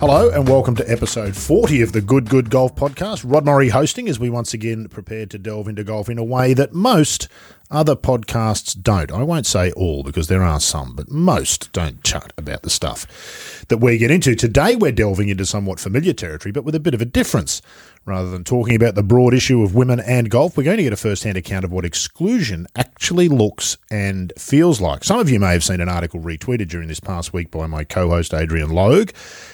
Hello and welcome to episode 40 of the Good Good Golf Podcast. Rod Murray hosting as we once again prepare to delve into golf in a way that most other podcasts don't. I won't say all because there are some, but most don't chat about the stuff that we get into. Today we're delving into somewhat familiar territory, but with a bit of a difference. Rather than talking about the broad issue of women and golf, we're going to get a first hand account of what exclusion actually looks and feels like. Some of you may have seen an article retweeted during this past week by my co host Adrian Logue,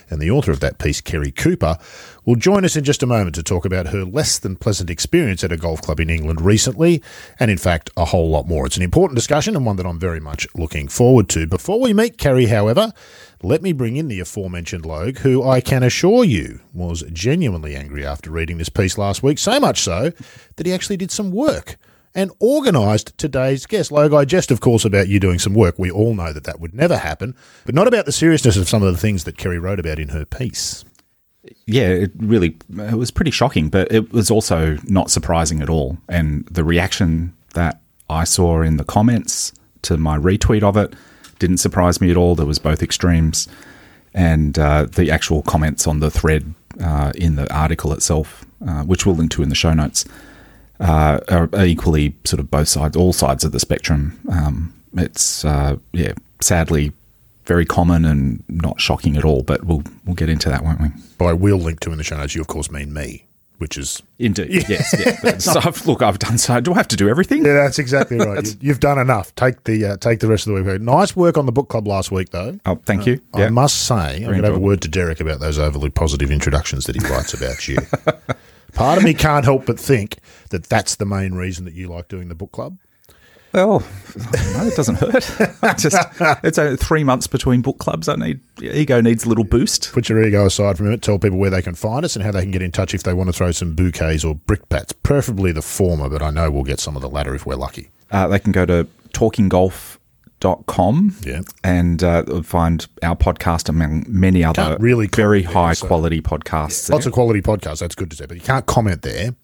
and the author of that piece, Kerry Cooper, will join us in just a moment to talk about her less than pleasant experience at a golf club in England recently, and in fact, a whole lot more. It's an important discussion and one that I'm very much looking forward to. Before we meet Kerry, however, let me bring in the aforementioned Logue, who I can assure you was genuinely angry after reading this piece last week, so much so that he actually did some work and organised today's guest. Logue, I jest, of course, about you doing some work. We all know that that would never happen, but not about the seriousness of some of the things that Kerry wrote about in her piece. Yeah, it really it was pretty shocking, but it was also not surprising at all. And the reaction that I saw in the comments to my retweet of it didn't surprise me at all. There was both extremes, and uh, the actual comments on the thread uh, in the article itself, uh, which we'll link to in the show notes, uh, are equally sort of both sides, all sides of the spectrum. Um, it's uh, yeah, sadly very common and not shocking at all. But we'll we'll get into that, won't we? By will link to in the show notes, you of course mean me which is indeed yeah. yes. Yeah. so I've, look, I've done so. Do I have to do everything? Yeah, that's exactly right. you, have done enough. Take the uh, take the rest of the week. Nice work on the book club last week, though. Oh, thank you. Uh, yeah. I must say, I'm going to have a word to Derek about those overly positive introductions that he writes about you. Part of me can't help but think that that's the main reason that you like doing the book club. Well, no, it doesn't hurt. Just it's only three months between book clubs. I need ego needs a little boost. Put your ego aside for a minute. Tell people where they can find us and how they can get in touch if they want to throw some bouquets or brickbats. Preferably the former, but I know we'll get some of the latter if we're lucky. Uh, they can go to talkingolf.com yeah. and uh, find our podcast among many other really very high there, quality podcasts. Lots of quality podcasts. That's good to say, but you can't comment there.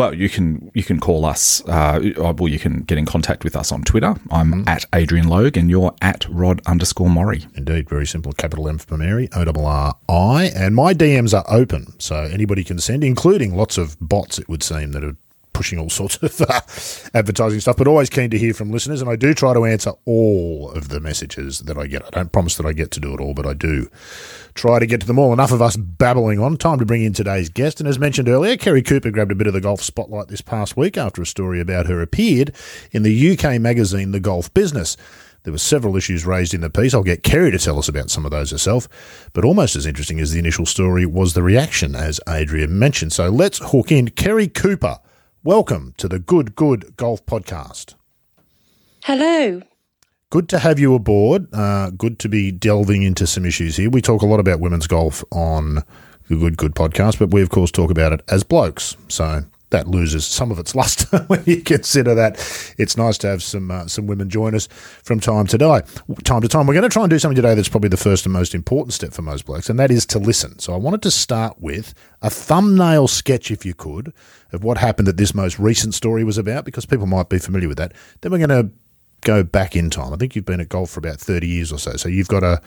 Well, you can you can call us. Uh, well, you can get in contact with us on Twitter. I'm mm-hmm. at Adrian Logue, and you're at Rod underscore Murray. Indeed, very simple. Capital M for Mary, O R R I, and my DMs are open, so anybody can send, including lots of bots. It would seem that are pushing all sorts of uh, advertising stuff, but always keen to hear from listeners. And I do try to answer all of the messages that I get. I don't promise that I get to do it all, but I do try to get to them all. Enough of us babbling on. Time to bring in today's guest. And as mentioned earlier, Kerry Cooper grabbed a bit of the golf spotlight this past week after a story about her appeared in the UK magazine The Golf Business. There were several issues raised in the piece. I'll get Kerry to tell us about some of those herself. But almost as interesting as the initial story was the reaction, as Adrian mentioned. So let's hook in Kerry Cooper Welcome to the Good Good Golf Podcast. Hello. Good to have you aboard. Uh, good to be delving into some issues here. We talk a lot about women's golf on the Good Good Podcast, but we, of course, talk about it as blokes. So that loses some of its luster when you consider that. It's nice to have some uh, some women join us from time to time. Time to time, we're going to try and do something today that's probably the first and most important step for most blokes, and that is to listen. So I wanted to start with a thumbnail sketch, if you could, of what happened that this most recent story was about, because people might be familiar with that. Then we're going to go back in time. I think you've been at golf for about 30 years or so. So you've got a,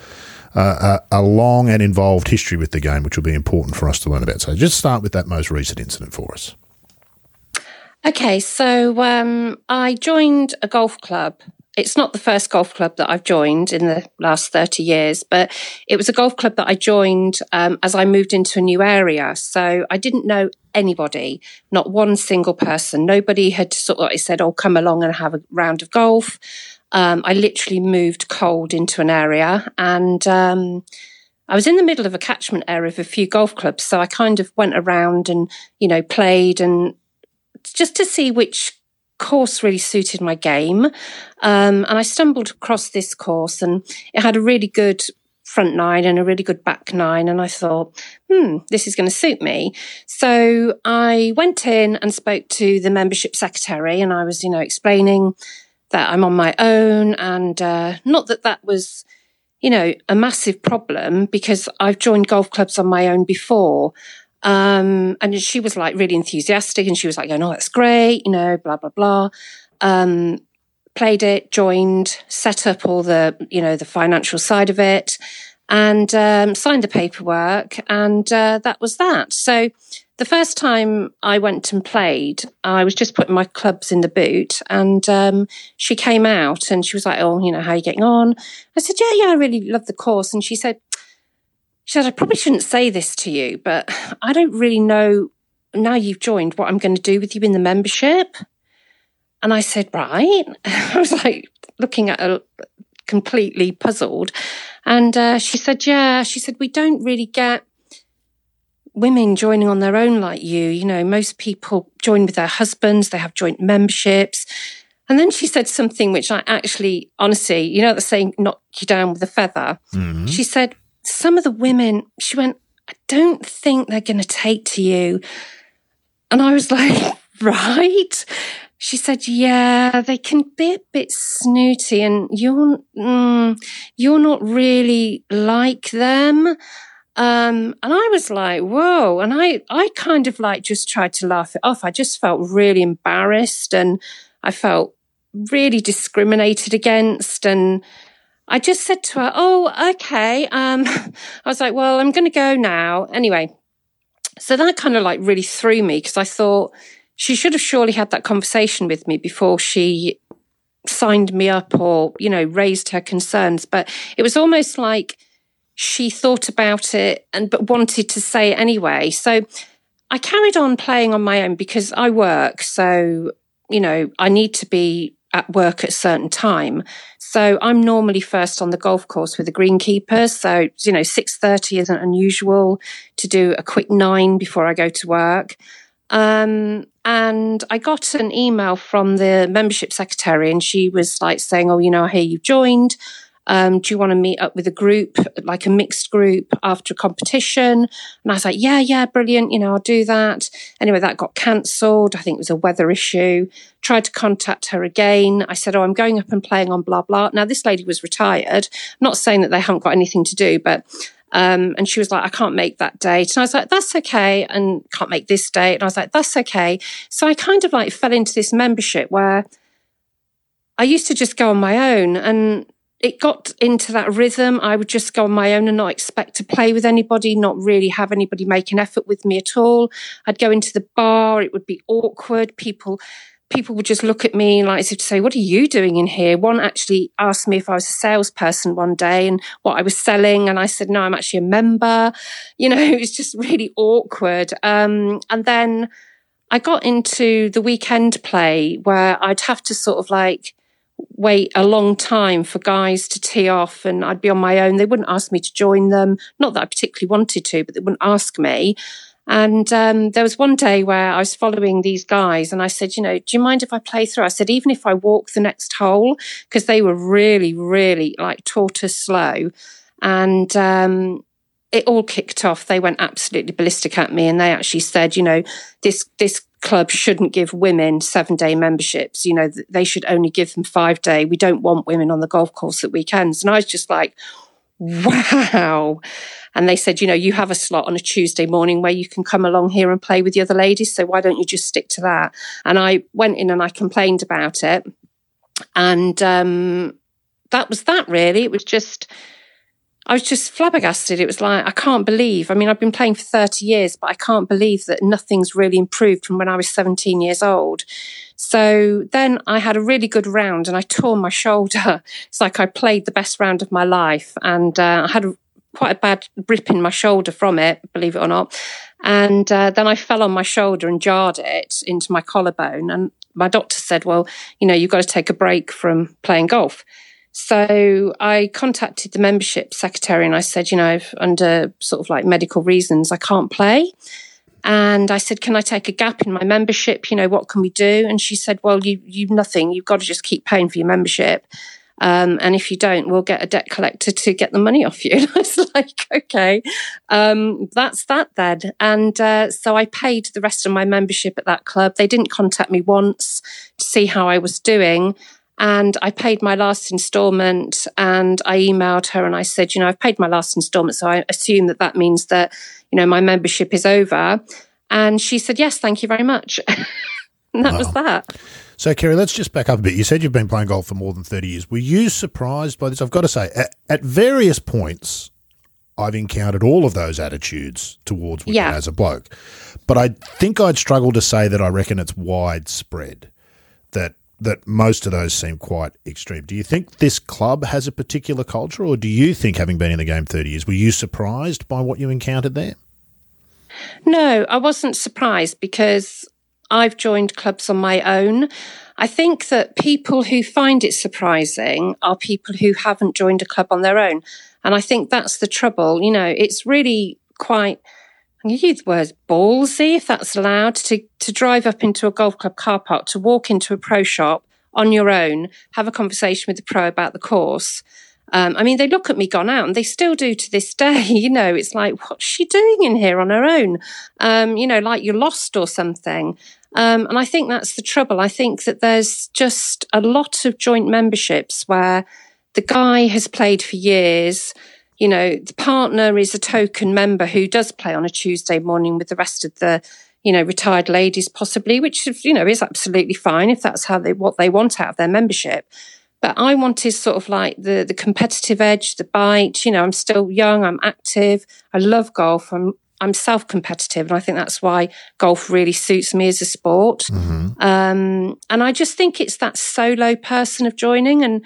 a, a, long and involved history with the game, which will be important for us to learn about. So just start with that most recent incident for us. Okay, so um, I joined a golf club. It's not the first golf club that I've joined in the last 30 years, but it was a golf club that I joined um, as I moved into a new area. So I didn't know anybody, not one single person. Nobody had sort of said, Oh, come along and have a round of golf. Um, I literally moved cold into an area and um, I was in the middle of a catchment area of a few golf clubs. So I kind of went around and, you know, played and just to see which course really suited my game. Um, and I stumbled across this course and it had a really good front nine and a really good back nine. And I thought, hmm, this is going to suit me. So I went in and spoke to the membership secretary and I was, you know, explaining that I'm on my own and uh, not that that was, you know, a massive problem because I've joined golf clubs on my own before. Um, and she was like really enthusiastic and she was like going, Oh, that's great, you know, blah, blah, blah. Um, played it, joined, set up all the, you know, the financial side of it. and um, signed the paperwork, and uh, that was that. So the first time I went and played, I was just putting my clubs in the boot, and um, she came out and she was like, "Oh, you know, how are you getting on?" I said, "Yeah, yeah, I really love the course," and she said. She said, I probably shouldn't say this to you, but I don't really know now you've joined what I'm going to do with you in the membership. And I said, right. I was like looking at her completely puzzled. And uh, she said, yeah, she said, we don't really get women joining on their own like you. You know, most people join with their husbands, they have joint memberships. And then she said something which I actually, honestly, you know, the saying, knock you down with a feather. Mm-hmm. She said, some of the women, she went, I don't think they're going to take to you. And I was like, right? She said, yeah, they can be a bit snooty and you're, mm, you're not really like them. Um, and I was like, whoa. And I, I kind of like just tried to laugh it off. I just felt really embarrassed and I felt really discriminated against. And I just said to her, oh, okay. Um, I was like, well, I'm going to go now. Anyway, so that kind of like really threw me because I thought, she should have surely had that conversation with me before she signed me up or, you know, raised her concerns. But it was almost like she thought about it and but wanted to say it anyway. So I carried on playing on my own because I work. So, you know, I need to be at work at a certain time. So I'm normally first on the golf course with the greenkeepers. So, you know, 6.30 isn't unusual to do a quick nine before I go to work. Um, and I got an email from the membership secretary, and she was like saying, "Oh, you know, I hear you've joined. Um, do you want to meet up with a group, like a mixed group after a competition? And I was like, yeah, yeah, brilliant. You know, I'll do that. Anyway, that got cancelled. I think it was a weather issue. Tried to contact her again. I said, oh, I'm going up and playing on blah, blah. Now, this lady was retired. I'm not saying that they haven't got anything to do, but um, and she was like, I can't make that date. And I was like, that's okay. And can't make this date. And I was like, that's okay. So I kind of like fell into this membership where I used to just go on my own and it got into that rhythm. I would just go on my own and not expect to play with anybody, not really have anybody make an effort with me at all. I'd go into the bar. It would be awkward. People people would just look at me like as if to say, What are you doing in here? One actually asked me if I was a salesperson one day and what I was selling. And I said, No, I'm actually a member. You know, it was just really awkward. Um, and then I got into the weekend play where I'd have to sort of like, wait a long time for guys to tee off and I'd be on my own. They wouldn't ask me to join them. Not that I particularly wanted to, but they wouldn't ask me. And um, there was one day where I was following these guys and I said, you know, do you mind if I play through? I said, even if I walk the next hole, because they were really, really like tortoise slow. And um, it all kicked off. They went absolutely ballistic at me and they actually said, you know, this, this club shouldn't give women seven day memberships. You know, they should only give them five day. We don't want women on the golf course at weekends. And I was just like, wow. And they said, you know, you have a slot on a Tuesday morning where you can come along here and play with the other ladies. So why don't you just stick to that? And I went in and I complained about it. And um, that was that really. It was just, I was just flabbergasted. It was like, I can't believe. I mean, I've been playing for 30 years, but I can't believe that nothing's really improved from when I was 17 years old. So then I had a really good round and I tore my shoulder. It's like I played the best round of my life and uh, I had a, quite a bad rip in my shoulder from it, believe it or not. And uh, then I fell on my shoulder and jarred it into my collarbone. And my doctor said, well, you know, you've got to take a break from playing golf. So I contacted the membership secretary and I said, you know, under sort of like medical reasons, I can't play. And I said, can I take a gap in my membership? You know, what can we do? And she said, well, you, you nothing. You've got to just keep paying for your membership. Um, and if you don't, we'll get a debt collector to get the money off you. And I was like, okay, um, that's that then. And uh, so I paid the rest of my membership at that club. They didn't contact me once to see how I was doing. And I paid my last installment and I emailed her and I said, you know, I've paid my last installment. So I assume that that means that, you know, my membership is over. And she said, yes, thank you very much. and that wow. was that. So, Kerry, let's just back up a bit. You said you've been playing golf for more than 30 years. Were you surprised by this? I've got to say, at, at various points, I've encountered all of those attitudes towards women Yeah. as a bloke. But I think I'd struggle to say that I reckon it's widespread. That that most of those seem quite extreme. Do you think this club has a particular culture, or do you think, having been in the game thirty years, were you surprised by what you encountered there? No, I wasn't surprised because I've joined clubs on my own. I think that people who find it surprising are people who haven't joined a club on their own. And I think that's the trouble. You know, it's really quite, To use the word ballsy, if that's allowed, to, to drive up into a golf club car park, to walk into a pro shop on your own, have a conversation with the pro about the course. Um, I mean, they look at me gone out and they still do to this day. You know, it's like, what's she doing in here on her own? Um, you know, like you're lost or something. Um, and I think that's the trouble. I think that there's just a lot of joint memberships where the guy has played for years. You know, the partner is a token member who does play on a Tuesday morning with the rest of the, you know, retired ladies possibly, which, you know, is absolutely fine if that's how they, what they want out of their membership. But I wanted sort of like the, the competitive edge, the bite. You know, I'm still young, I'm active, I love golf, I'm I'm self competitive, and I think that's why golf really suits me as a sport. Um, and I just think it's that solo person of joining, and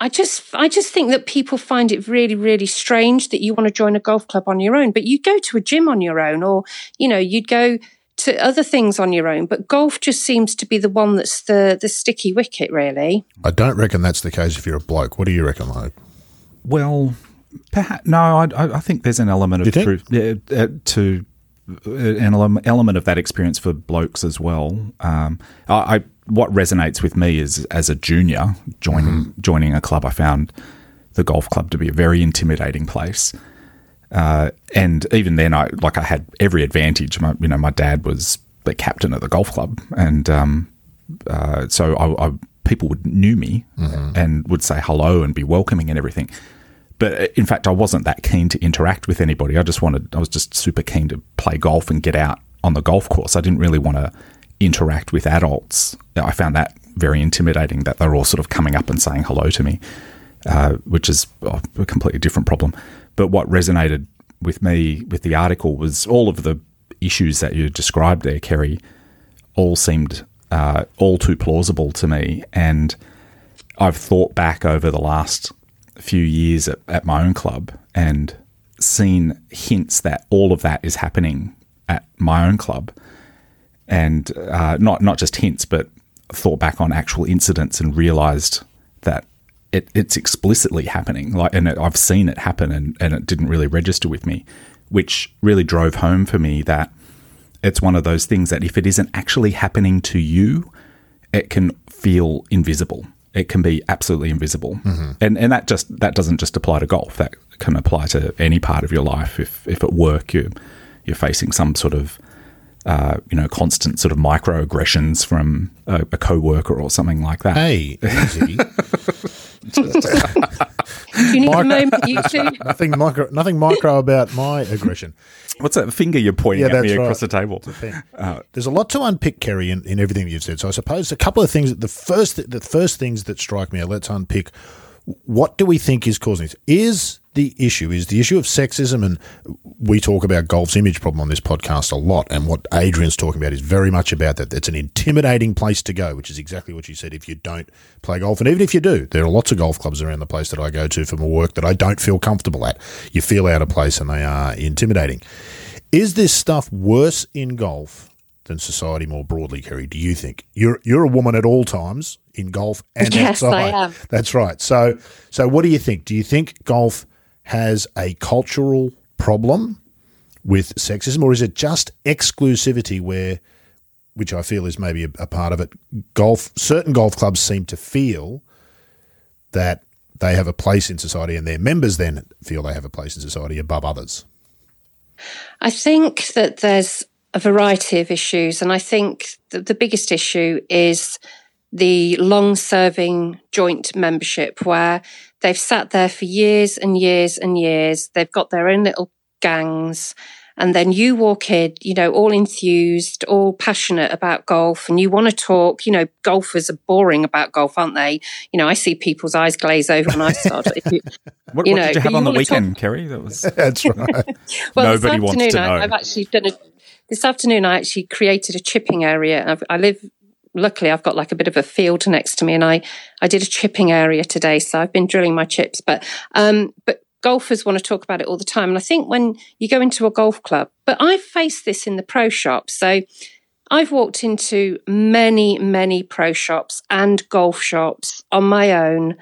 I just I just think that people find it really really strange that you want to join a golf club on your own, but you go to a gym on your own, or you know you'd go to other things on your own. But golf just seems to be the one that's the the sticky wicket, really. I don't reckon that's the case if you're a bloke. What do you reckon, Logue? Well, perhaps no. I, I I think there's an element of Do you think? truth yeah, uh, to uh, an element of that experience for blokes as well. Um, I, I what resonates with me is as a junior joining joining a club, I found the golf club to be a very intimidating place. Uh, and even then, I like I had every advantage. My, you know, my dad was the captain at the golf club, and um, uh, so I, I, people would knew me and would say hello and be welcoming and everything. But uh, in fact, I wasn't that keen to interact with anybody. I just wanted, I was just super keen to play golf and get out on the golf course. I didn't really want to interact with adults. I found that very intimidating that they're all sort of coming up and saying hello to me, uh, which is oh, a completely different problem. But what resonated with me with the article was all of the issues that you described there, Kerry, all seemed uh, all too plausible to me. And I've thought back over the last few years at, at my own club and seen hints that all of that is happening at my own club. And uh, not not just hints, but thought back on actual incidents and realized that it, it's explicitly happening. Like, and it, I've seen it happen, and, and it didn't really register with me, which really drove home for me that it's one of those things that if it isn't actually happening to you, it can feel invisible. It can be absolutely invisible, and and that just that doesn't just apply to golf. That can apply to any part of your life. If if at work you you're facing some sort of uh, you know constant sort of microaggressions from a, a coworker or something like that. Hey, easy. You need a moment, you two? nothing micro, nothing micro about my aggression. What's that finger you're pointing Yeah, at me that's across the table? There's a lot to unpick, Kerry, in, in everything you've said. So I suppose a couple of things. The first, the first things that strike me. are Let's unpick. What do we think is causing this? Is the issue is the issue of sexism, and we talk about golf's image problem on this podcast a lot. And what Adrian's talking about is very much about that. It's an intimidating place to go, which is exactly what you said. If you don't play golf, and even if you do, there are lots of golf clubs around the place that I go to for my work that I don't feel comfortable at. You feel out of place, and they are intimidating. Is this stuff worse in golf than society more broadly, Kerry? Do you think you're you're a woman at all times in golf and Yes, I outside? am. That's right. So so what do you think? Do you think golf has a cultural problem with sexism, or is it just exclusivity where? Which I feel is maybe a, a part of it. Golf, certain golf clubs seem to feel that they have a place in society, and their members then feel they have a place in society above others. I think that there's a variety of issues, and I think the biggest issue is the long serving joint membership where they've sat there for years and years and years. They've got their own little gangs. and then you walk in, you know, all enthused, all passionate about golf, and you want to talk. You know, golfers are boring about golf, aren't they? You know, I see people's eyes glaze over when I start. you, what, you what know, did you have on the weekend, talk- Kerry? That was that's right. well, Nobody wants to know. I, I've actually done a. This afternoon, I actually created a chipping area. I've, I live luckily I've got like a bit of a field next to me and I, I did a chipping area today. So I've been drilling my chips, but, um, but golfers want to talk about it all the time. And I think when you go into a golf club, but I've faced this in the pro shop. So I've walked into many, many pro shops and golf shops on my own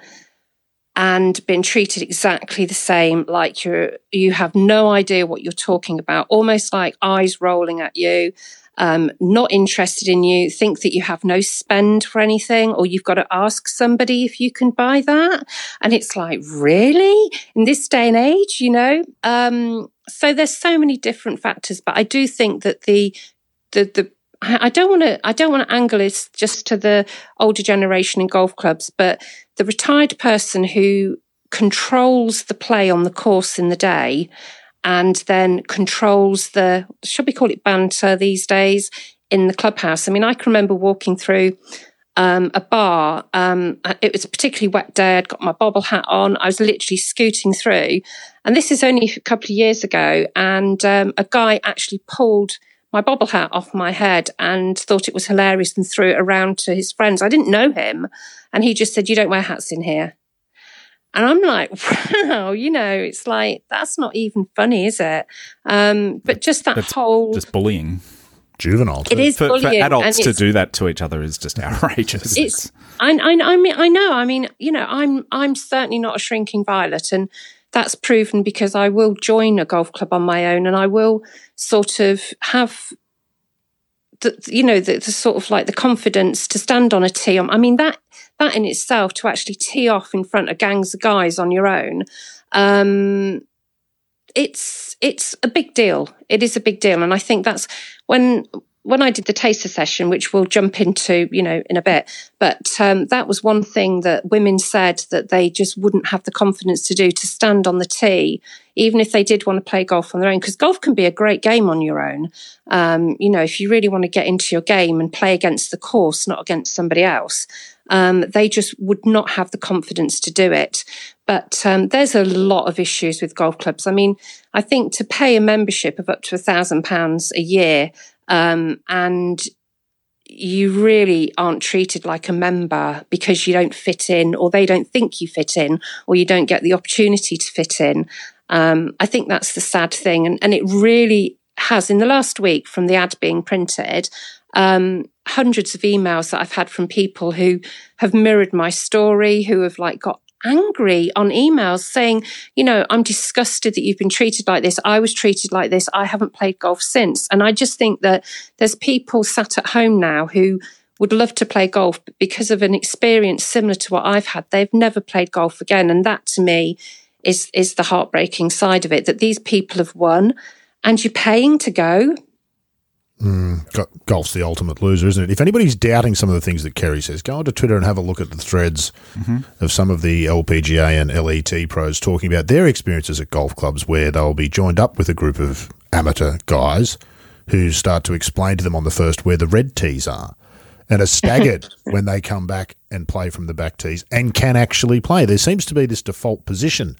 and been treated exactly the same like you're you have no idea what you're talking about almost like eyes rolling at you um, not interested in you, think that you have no spend for anything, or you've got to ask somebody if you can buy that. And it's like, really? In this day and age, you know? Um, so there's so many different factors, but I do think that the, the, the, I don't want to. I don't want to angle this just to the older generation in golf clubs, but the retired person who controls the play on the course in the day and then controls the, should we call it banter these days, in the clubhouse. I mean, I can remember walking through um, a bar. Um, it was a particularly wet day. I'd got my bobble hat on. I was literally scooting through. And this is only a couple of years ago. And um, a guy actually pulled my bobble hat off my head and thought it was hilarious and threw it around to his friends. I didn't know him. And he just said, You don't wear hats in here. And I'm like, wow, you know, it's like, that's not even funny, is it? Um, but just that that's whole. Just bullying. Juvenile. Too. It is for, bullying, for adults to do that to each other is just outrageous. It's, I, I, I mean, I know. I mean, you know, I'm, I'm certainly not a shrinking violet, and that's proven because I will join a golf club on my own, and I will sort of have the, you know, the, the, sort of like the confidence to stand on a tee. I mean, that, that in itself to actually tee off in front of gangs of guys on your own, um, it's, it's a big deal. It is a big deal. And I think that's when, when I did the taster session, which we'll jump into, you know, in a bit, but um, that was one thing that women said that they just wouldn't have the confidence to do to stand on the tee, even if they did want to play golf on their own, because golf can be a great game on your own. Um, you know, if you really want to get into your game and play against the course, not against somebody else, um, they just would not have the confidence to do it. But um, there's a lot of issues with golf clubs. I mean, I think to pay a membership of up to a thousand pounds a year um, and you really aren't treated like a member because you don't fit in or they don't think you fit in or you don't get the opportunity to fit in. Um, I think that's the sad thing. And, and it really has in the last week from the ad being printed, um, hundreds of emails that I've had from people who have mirrored my story, who have like got angry on emails saying, you know, I'm disgusted that you've been treated like this. I was treated like this. I haven't played golf since. And I just think that there's people sat at home now who would love to play golf, but because of an experience similar to what I've had, they've never played golf again. And that to me is, is the heartbreaking side of it that these people have won and you're paying to go. Mm, golf's the ultimate loser, isn't it? If anybody's doubting some of the things that Kerry says, go onto Twitter and have a look at the threads mm-hmm. of some of the LPGA and LET pros talking about their experiences at golf clubs where they'll be joined up with a group of amateur guys who start to explain to them on the first where the red tees are and are staggered when they come back and play from the back tees and can actually play. There seems to be this default position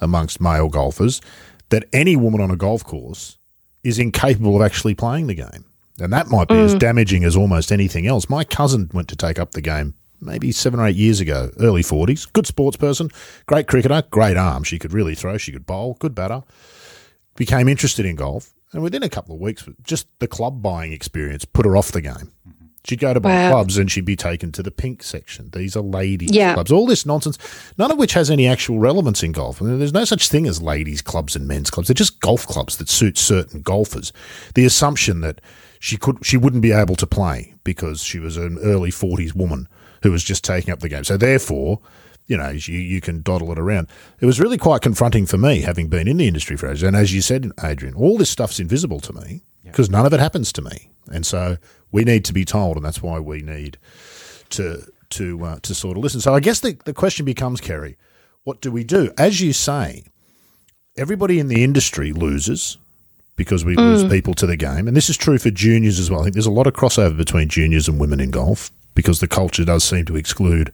amongst male golfers that any woman on a golf course is incapable of actually playing the game. And that might be mm. as damaging as almost anything else. My cousin went to take up the game maybe seven or eight years ago, early 40s. Good sports person, great cricketer, great arm. She could really throw, she could bowl, good batter. Became interested in golf. And within a couple of weeks, just the club buying experience put her off the game. She'd go to buy wow. clubs and she'd be taken to the pink section. These are ladies' yeah. clubs. All this nonsense, none of which has any actual relevance in golf. I mean, there's no such thing as ladies' clubs and men's clubs. They're just golf clubs that suit certain golfers. The assumption that she could she wouldn't be able to play because she was an early 40s woman who was just taking up the game. So therefore, you know, you, you can dawdle it around. It was really quite confronting for me, having been in the industry for ages. And as you said, Adrian, all this stuff's invisible to me because none of it happens to me. And so we need to be told, and that's why we need to to uh, to sort of listen. So I guess the, the question becomes, Kerry, what do we do? As you say, everybody in the industry loses because we lose people to the game. And this is true for juniors as well. I think there's a lot of crossover between juniors and women in golf because the culture does seem to exclude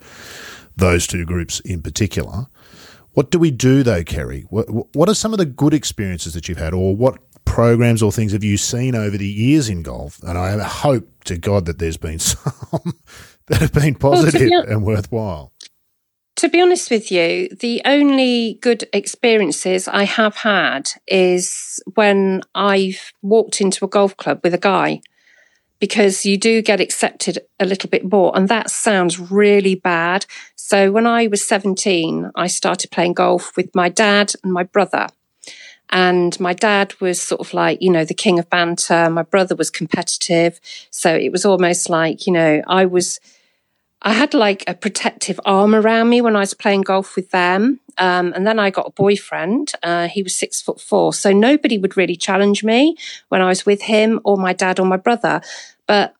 those two groups in particular. What do we do though, Kerry? What, what are some of the good experiences that you've had, or what programs or things have you seen over the years in golf? And I hope to God that there's been some that have been positive well, and worthwhile. To be honest with you, the only good experiences I have had is when I've walked into a golf club with a guy because you do get accepted a little bit more. And that sounds really bad. So when I was 17, I started playing golf with my dad and my brother. And my dad was sort of like, you know, the king of banter. My brother was competitive. So it was almost like, you know, I was, I had like a protective arm around me when I was playing golf with them. Um, and then I got a boyfriend. Uh, he was six foot four. So nobody would really challenge me when I was with him or my dad or my brother. But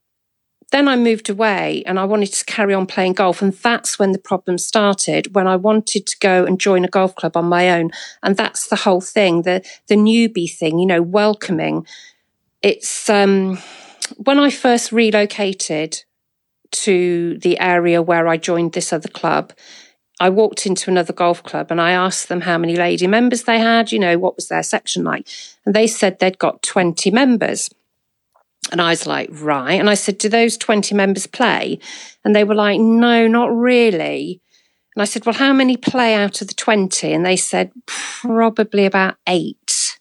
then I moved away and I wanted to carry on playing golf. And that's when the problem started, when I wanted to go and join a golf club on my own. And that's the whole thing, the, the newbie thing, you know, welcoming. It's, um, when I first relocated to the area where I joined this other club, I walked into another golf club and I asked them how many lady members they had, you know, what was their section like? And they said they'd got 20 members. And I was like, right. And I said, do those 20 members play? And they were like, no, not really. And I said, well, how many play out of the 20? And they said, probably about eight.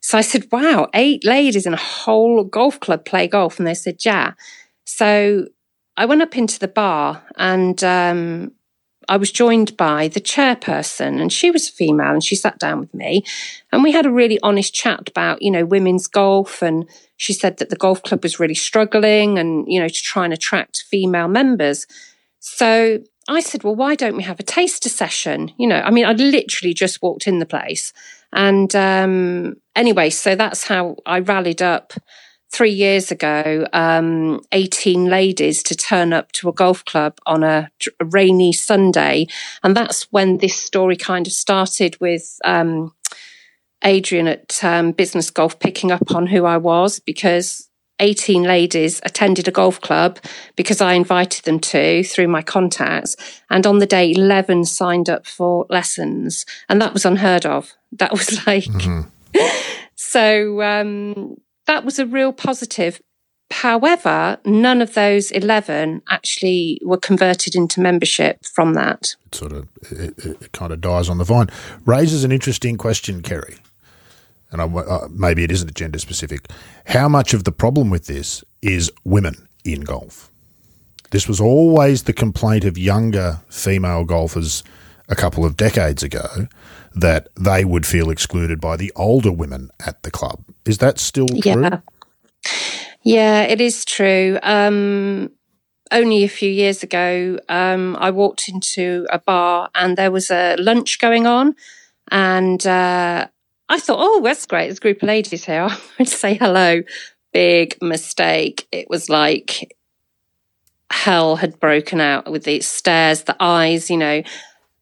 So I said, wow, eight ladies in a whole golf club play golf. And they said, yeah. So I went up into the bar and um, I was joined by the chairperson, and she was a female, and she sat down with me, and we had a really honest chat about, you know, women's golf and she said that the golf club was really struggling and, you know, to try and attract female members. So I said, well, why don't we have a taster session? You know, I mean, I literally just walked in the place. And um, anyway, so that's how I rallied up three years ago um, 18 ladies to turn up to a golf club on a, a, rainy Sunday. And that's when this story kind of started with um, Adrian at um, Business Golf picking up on who I was because 18 ladies attended a golf club because I invited them to through my contacts. And on the day, 11 signed up for lessons. And that was unheard of. That was like, mm-hmm. so um, that was a real positive. However, none of those 11 actually were converted into membership from that. It sort of, it, it kind of dies on the vine. Raises an interesting question, Kerry and I, uh, maybe it isn't gender specific, how much of the problem with this is women in golf? This was always the complaint of younger female golfers a couple of decades ago that they would feel excluded by the older women at the club. Is that still true? Yeah, yeah it is true. Um, only a few years ago, um, I walked into a bar and there was a lunch going on, and uh, I thought, oh, that's great. There's a group of ladies here. I went to say hello. Big mistake. It was like hell had broken out with the stares, the eyes, you know,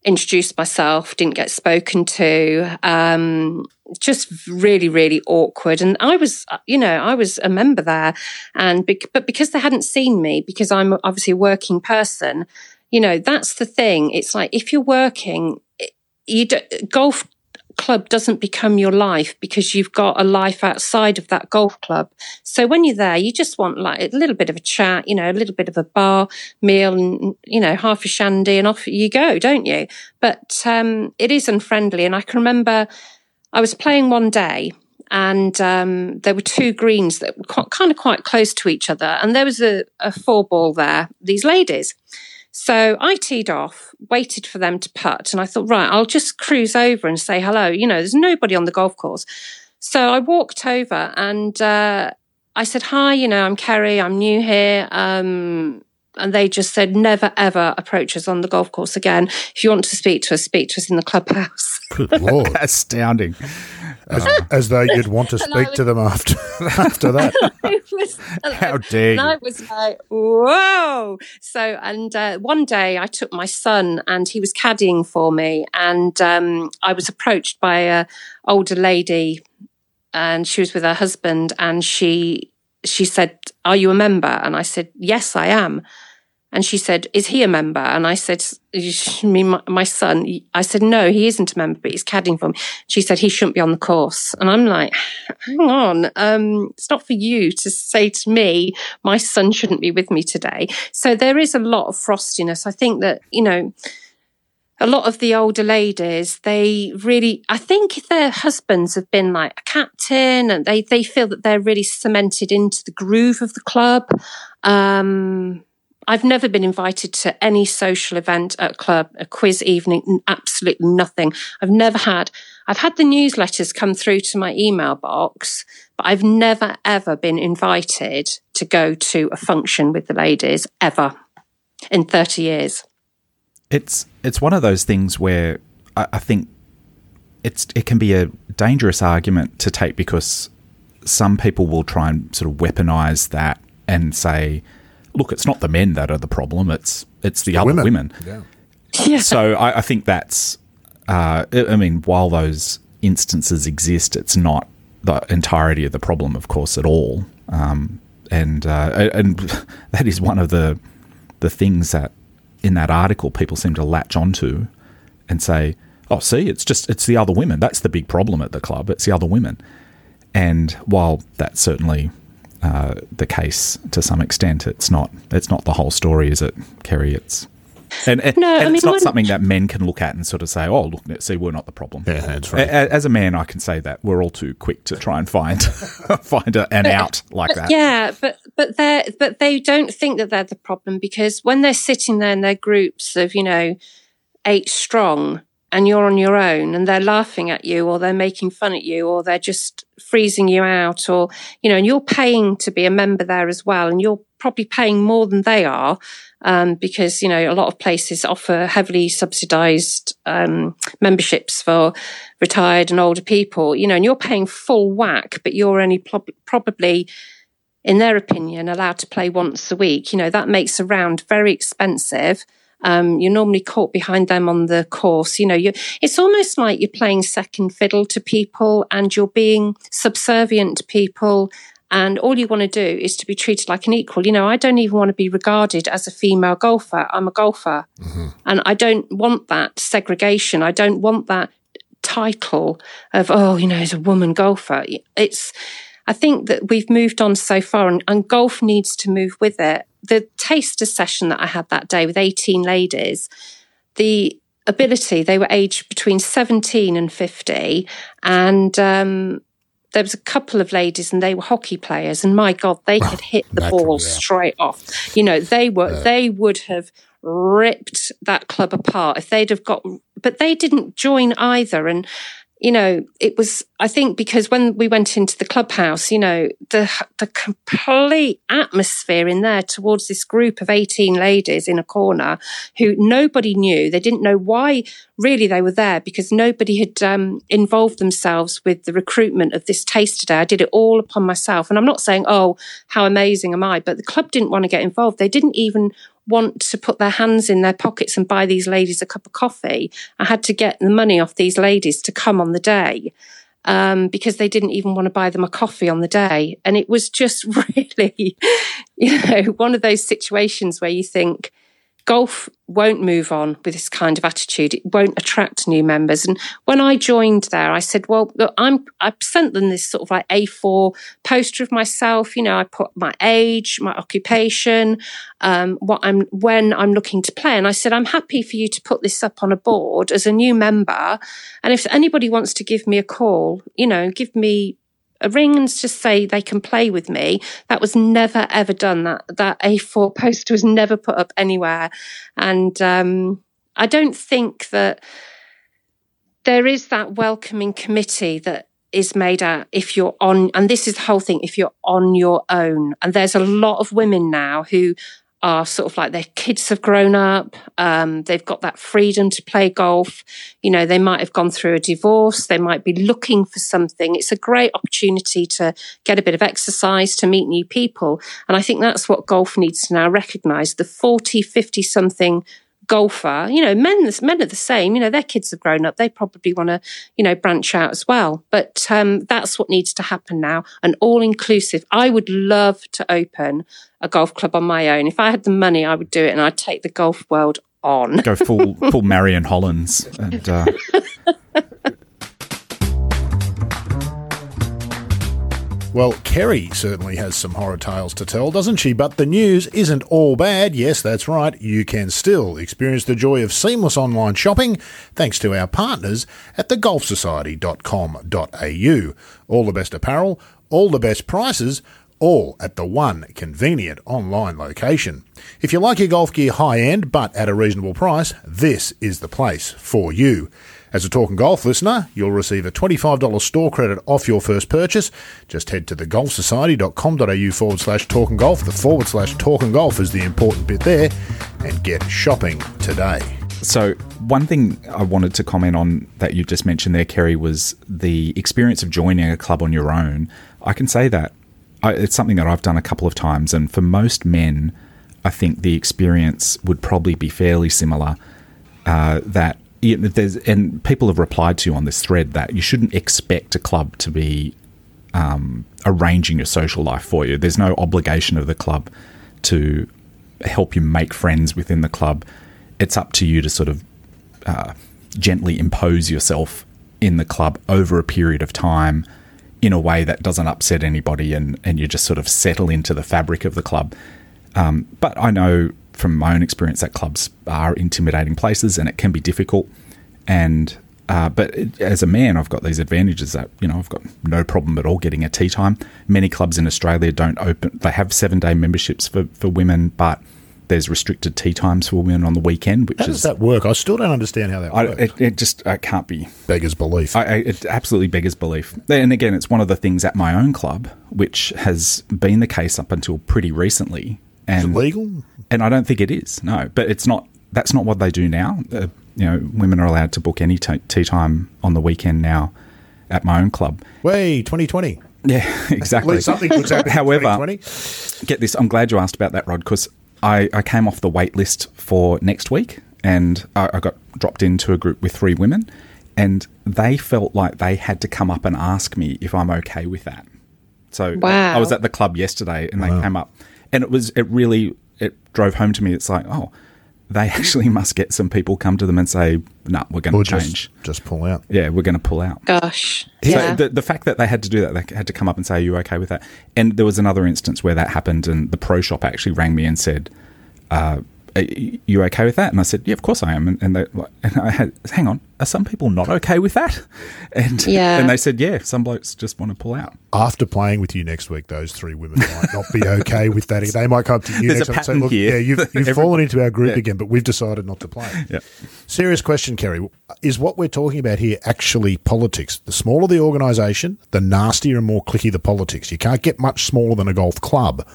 introduced myself, didn't get spoken to. Um, just really, really awkward. And I was, you know, I was a member there and, but because they hadn't seen me, because I'm obviously a working person, you know, that's the thing. It's like, if you're working, you do, golf club doesn't become your life because you've got a life outside of that golf club. So when you're there, you just want like a little bit of a chat, you know, a little bit of a bar meal and, you know, half a shandy and off you go, don't you? But, um, it is unfriendly. And I can remember I was playing one day and um, there were two greens that were quite, kind of quite close to each other. And there was a, a four ball there, these ladies. So I teed off, waited for them to putt, and I thought, right, I'll just cruise over and say hello. You know, there's nobody on the golf course. So I walked over and uh, I said, hi, you know, I'm Kerry, I'm new here. Um, and they just said, never ever approach us on the golf course again. If you want to speak to us, speak to us in the clubhouse. Good Lord. Astounding. As, as, though you'd want to speak was, to them after after that. was, How dare and I was like, whoa. So, and uh, one day I took my son and he was caddying for me. And um, I was approached by a older lady and she was with her husband, and she she said, "Are you a member?" And I said, "Yes, I am." And she said, Is he a member? And I said, my, my son. I said, No, he isn't a member, but he's cadding for me. She said, He shouldn't be on the course. And I'm like, Hang on. Um, it's not for you to say to me, My son shouldn't be with me today. So there is a lot of frostiness. I think that, you know, a lot of the older ladies, they really, I think their husbands have been like a captain and they, they feel that they're really cemented into the groove of the club. Um, I've never been invited to any social event at a club, a quiz evening, absolutely nothing. I've never had, I've had the newsletters come through to my email box, but I've never ever been invited to go to a function with the ladies ever in 30 years. It's, it's one of those things where I, I think it's, it can be a dangerous argument to take because some people will try and sort of weaponize that and say, look, it's not the men that are the problem; it's it's the, the other women. women. Yeah. yeah. So I, I think that's. Uh, I mean, while those instances exist, it's not the entirety of the problem, of course, at all. Um, and uh, and that is one of the the things that in that article people seem to latch onto and say, "Oh, see, it's just it's the other women. That's the big problem at the club. It's the other women." And while that certainly uh, the case to some extent. It's not it's not the whole story, is it, Kerry? It's and, and, no, and I it's mean, not something that men can look at and sort of say, "Oh, look, see, we're not the problem." Yeah, that's right. As a man, I can say that we're all too quick to try and find find a, an out like that. Yeah, but but they but they don't think that they're the problem because when they're sitting there in their groups of you know eight strong, and you're on your own and they're laughing at you or they're making fun at you or they're just freezing you out or, you know, and you're paying to be a member there as well. And you're probably paying more than they are. Um, because, you know, a lot of places offer heavily subsidized, um, memberships for retired and older people, you know, and you're paying full whack, but you're only pro- probably, in their opinion, allowed to play once a week. You know, that makes a round very expensive. Um, you're normally caught behind them on the course. You know, you it's almost like you're playing second fiddle to people and you're being subservient to people. And all you want to do is to be treated like an equal. You know, I don't even want to be regarded as a female golfer. I'm a golfer. Mm-hmm. And I don't want that segregation. I don't want that title of, oh, you know, as a woman golfer. It's, I think that we've moved on so far and, and golf needs to move with it the taster session that I had that day with 18 ladies, the ability, they were aged between 17 and 50. And um, there was a couple of ladies and they were hockey players. And my God, they could hit the ball straight off. You know, they were, yeah. they would have ripped that club apart if they'd have got, but they didn't join either. And you know, it was, I think because when we went into the clubhouse, you know, the, the complete atmosphere in there towards this group of 18 ladies in a corner who nobody knew. They didn't know why really they were there because nobody had um, involved themselves with the recruitment of this taster today. I did it all upon myself. And I'm not saying, oh, how amazing am I? But the club didn't want to get involved. They didn't even want to put their hands in their pockets and buy these ladies a cup of coffee. I had to get the money off these ladies to come on the day. Um, because they didn't even want to buy them a coffee on the day. And it was just really, you know, one of those situations where you think, golf won't move on with this kind of attitude. It won't attract new members. And when I joined there, I said, well, look, I'm, I sent them this sort of like A4 poster of myself. You know, I put my age, my occupation, um, what I'm, when I'm looking to play. And I said, I'm happy for you to put this up on a board as a new member. And if anybody wants to give me a call, you know, give me a ring and just say they can play with me. That was never ever done. That that A4 poster was never put up anywhere, and um, I don't think that there is that welcoming committee that is made out if you're on and this is the whole thing if you're on your own and there's a lot of women now who are sort of like their kids have grown up. Um, they've got that freedom to play golf. You know, they might have gone through a divorce. They might be looking for something. It's a great opportunity to get a bit of exercise, to meet new people. And I think that's what golf needs to now recognize. The 40, 50 something golfer, you know, men men are the same. You know, their kids have grown up. They probably want to, you know, branch out as well. But um, that's what needs to happen now. An all inclusive. I would love to open a golf club on my own. If I had the money, I would do it, and I'd take the golf world on. Go full full Marion Hollins and. Uh... Well, Kerry certainly has some horror tales to tell, doesn't she? But the news isn't all bad. Yes, that's right. You can still experience the joy of seamless online shopping thanks to our partners at thegolfsociety.com.au. All the best apparel, all the best prices, all at the one convenient online location. If you like your golf gear high end but at a reasonable price, this is the place for you. As a Talking Golf listener, you'll receive a $25 store credit off your first purchase. Just head to thegolfsociety.com.au forward slash talking golf. The forward slash talking golf is the important bit there. And get shopping today. So, one thing I wanted to comment on that you just mentioned there, Kerry, was the experience of joining a club on your own. I can say that I, it's something that I've done a couple of times, and for most men, I think the experience would probably be fairly similar. Uh, that there's and people have replied to you on this thread that you shouldn't expect a club to be um, arranging your social life for you. There's no obligation of the club to help you make friends within the club. It's up to you to sort of uh, gently impose yourself in the club over a period of time in a way that doesn't upset anybody and, and you just sort of settle into the fabric of the club. Um, but I know from my own experience that clubs are intimidating places and it can be difficult. And uh, but it, as a man, I've got these advantages that you know I've got no problem at all getting a tee time. Many clubs in Australia don't open; they have seven day memberships for for women, but there's restricted tee times for women on the weekend. Which how does that work? I still don't understand how that I, works. It, it, just it can't be beggars belief. I, I, it absolutely beggars belief. And again, it's one of the things at my own club, which has been the case up until pretty recently. And legal? And I don't think it is. No, but it's not. That's not what they do now. Uh, you know, women are allowed to book any t- tee time on the weekend now at my own club. Way 2020. Yeah, exactly. Something looks However, get this. I'm glad you asked about that, Rod, because I, I came off the wait list for next week, and I, I got dropped into a group with three women, and they felt like they had to come up and ask me if I'm okay with that. So wow. I was at the club yesterday, and they wow. came up, and it was it really it drove home to me. It's like, oh, they actually must get some people come to them and say, "No, nah, we're going to change. Just, just, pull out." Yeah, we're going to pull out. Gosh, so yeah. The, the fact that they had to do that, they had to come up and say, "Are you okay with that?" And there was another instance where that happened, and the pro shop actually rang me and said, uh, are you okay with that? And I said, yeah, of course I am. And, and, they, and I had, hang on, are some people not okay with that? And yeah. and they said, yeah, some blokes just want to pull out. After playing with you next week, those three women might not be okay with that. They might come up to you There's next week and say, look, here. yeah, you've, you've fallen into our group yeah. again, but we've decided not to play. Yeah. Serious question, Kerry. Is what we're talking about here actually politics? The smaller the organisation, the nastier and more cliquey the politics. You can't get much smaller than a golf club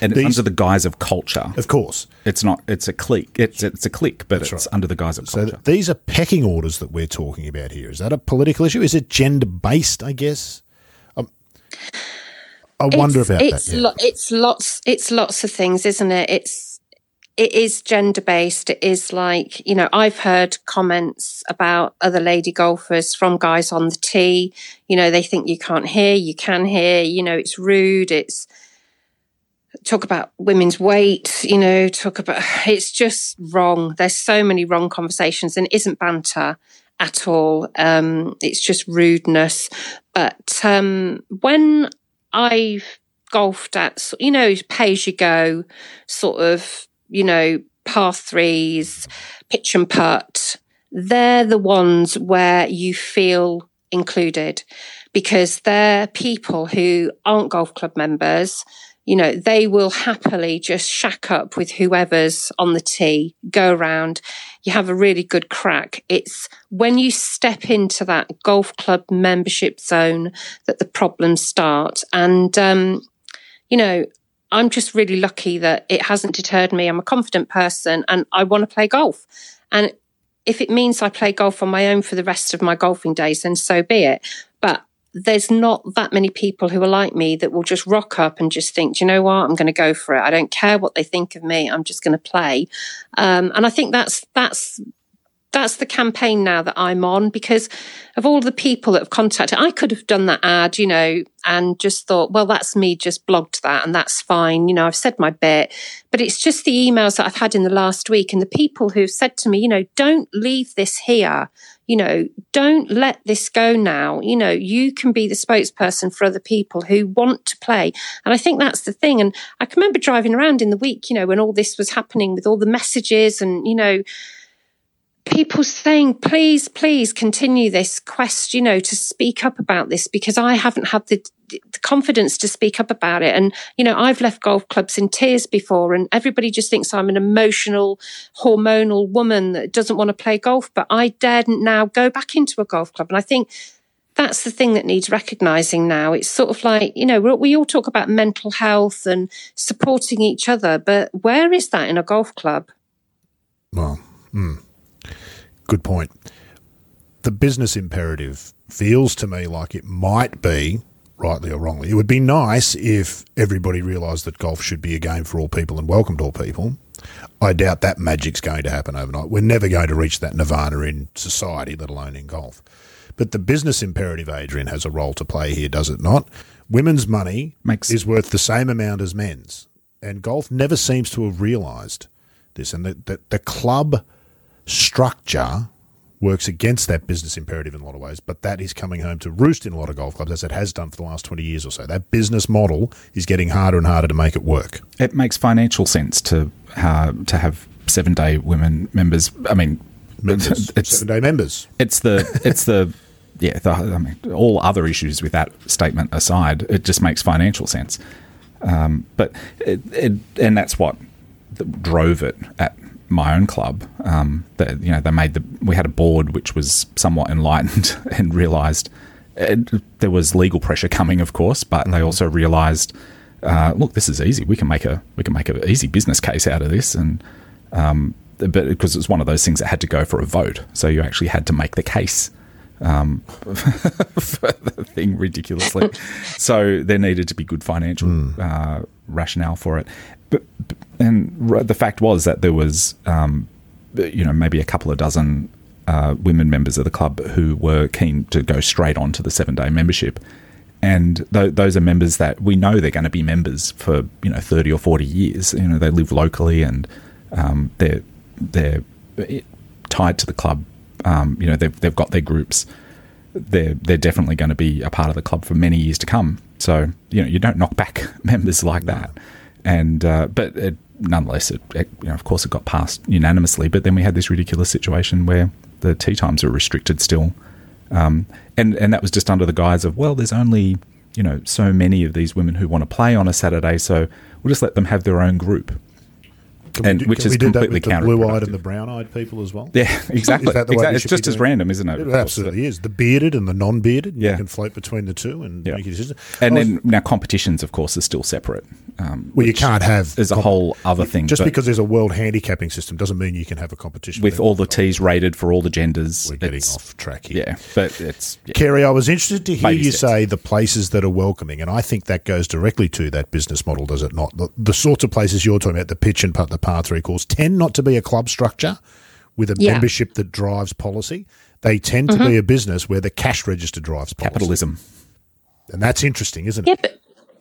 and These, it's under the guise of culture. Of course, it's not. It's a clique. It's it's a clique, but That's it's right. under the guise of culture. So these are pecking orders that we're talking about here. Is that a political issue? Is it gender based? I guess. Um, I wonder it's, about it's that. Yeah. Lo- it's lots. It's lots of things, isn't it? It's it is gender based. It is like, you know, I've heard comments about other lady golfers from guys on the tee. You know, they think you can't hear, you can hear, you know, it's rude. It's, talk about women's weight, you know, talk about it's just wrong. There's so many wrong conversations and isn't banter at all. Um, it's just rudeness. But um, when I've golfed at, you know, pay as you go, sort of, you know, par threes, pitch and putt, they're the ones where you feel included because they're people who aren't golf club members you know, they will happily just shack up with whoever's on the tee, go around. You have a really good crack. It's when you step into that golf club membership zone that the problems start. And, um, you know, I'm just really lucky that it hasn't deterred me. I'm a confident person and I want to play golf. And if it means I play golf on my own for the rest of my golfing days, then so be it. There's not that many people who are like me that will just rock up and just think, you know what, I'm going to go for it. I don't care what they think of me. I'm just going to play. Um, and I think that's that's that's the campaign now that I'm on because of all the people that have contacted. I could have done that ad, you know, and just thought, well, that's me just blogged that and that's fine. You know, I've said my bit, but it's just the emails that I've had in the last week and the people who've said to me, you know, don't leave this here. You know, don't let this go now. You know, you can be the spokesperson for other people who want to play. And I think that's the thing. And I can remember driving around in the week, you know, when all this was happening with all the messages and, you know, people saying, please, please continue this quest, you know, to speak up about this because I haven't had the, the, confidence to speak up about it. And, you know, I've left golf clubs in tears before and everybody just thinks I'm an emotional, hormonal woman that doesn't want to play golf, but I daren't now go back into a golf club. And I think that's the thing that needs recognizing now. It's sort of like, you know, we all talk about mental health and supporting each other, but where is that in a golf club? Well, hmm. Good point. The business imperative feels to me like it might be, rightly or wrongly, it would be nice if everybody realised that golf should be a game for all people and welcomed all people. I doubt that magic's going to happen overnight. We're never going to reach that nirvana in society, let alone in golf. But the business imperative, Adrian, has a role to play here, does it not? Women's money Makes- is worth the same amount as men's. And golf never seems to have realised this. And the, the, the club structure works against that business imperative in a lot of ways, but that is coming home to roost in a lot of golf clubs, as it has done for the last 20 years or so. That business model is getting harder and harder to make it work. It makes financial sense to uh, to have seven day women members. I mean, members, it's seven day members. It's the it's the yeah. The, I mean, all other issues with that statement aside, it just makes financial sense. Um, but it, it, and that's what drove it at my own club. Um, that you know they made the we had a board which was somewhat enlightened and realised there was legal pressure coming, of course, but mm-hmm. they also realised, uh, look, this is easy. We can make a we can make an easy business case out of this, and um, but because it's one of those things that had to go for a vote, so you actually had to make the case. Um, for the thing ridiculously, so there needed to be good financial mm. uh, rationale for it. And the fact was that there was, um, you know, maybe a couple of dozen uh, women members of the club who were keen to go straight on to the seven day membership. And th- those are members that we know they're going to be members for you know thirty or forty years. You know they live locally and um, they're they're tied to the club. Um, you know they've they've got their groups. They're they're definitely going to be a part of the club for many years to come. So you know you don't knock back members like that and uh, but it, nonetheless, it, it, you know, of course, it got passed unanimously. But then we had this ridiculous situation where the tee times were restricted still, um, and and that was just under the guise of well, there's only you know so many of these women who want to play on a Saturday, so we'll just let them have their own group. Can and, we which is completely the blue-eyed and the brown-eyed people as well. Yeah, exactly. exactly. It's just as random, isn't it? It absolutely is. The bearded and the non-bearded. Yeah, you can float between the two and yeah. make a decision. And was, then now competitions, of course, are still separate. Um, well, you can't have. There's a whole other thing. Just because there's a world handicapping system doesn't mean you can have a competition with all the tees rated for all the genders. We're getting off track here. Yeah, but it's yeah. Kerry. I was interested to hear Baby you steps. say the places that are welcoming, and I think that goes directly to that business model, does it not? The, the sorts of places you're talking about, the pitch and putt, the par three course, tend not to be a club structure with a yeah. membership that drives policy. They tend mm-hmm. to be a business where the cash register drives policy. Capitalism. And that's interesting, isn't it? Yeah, but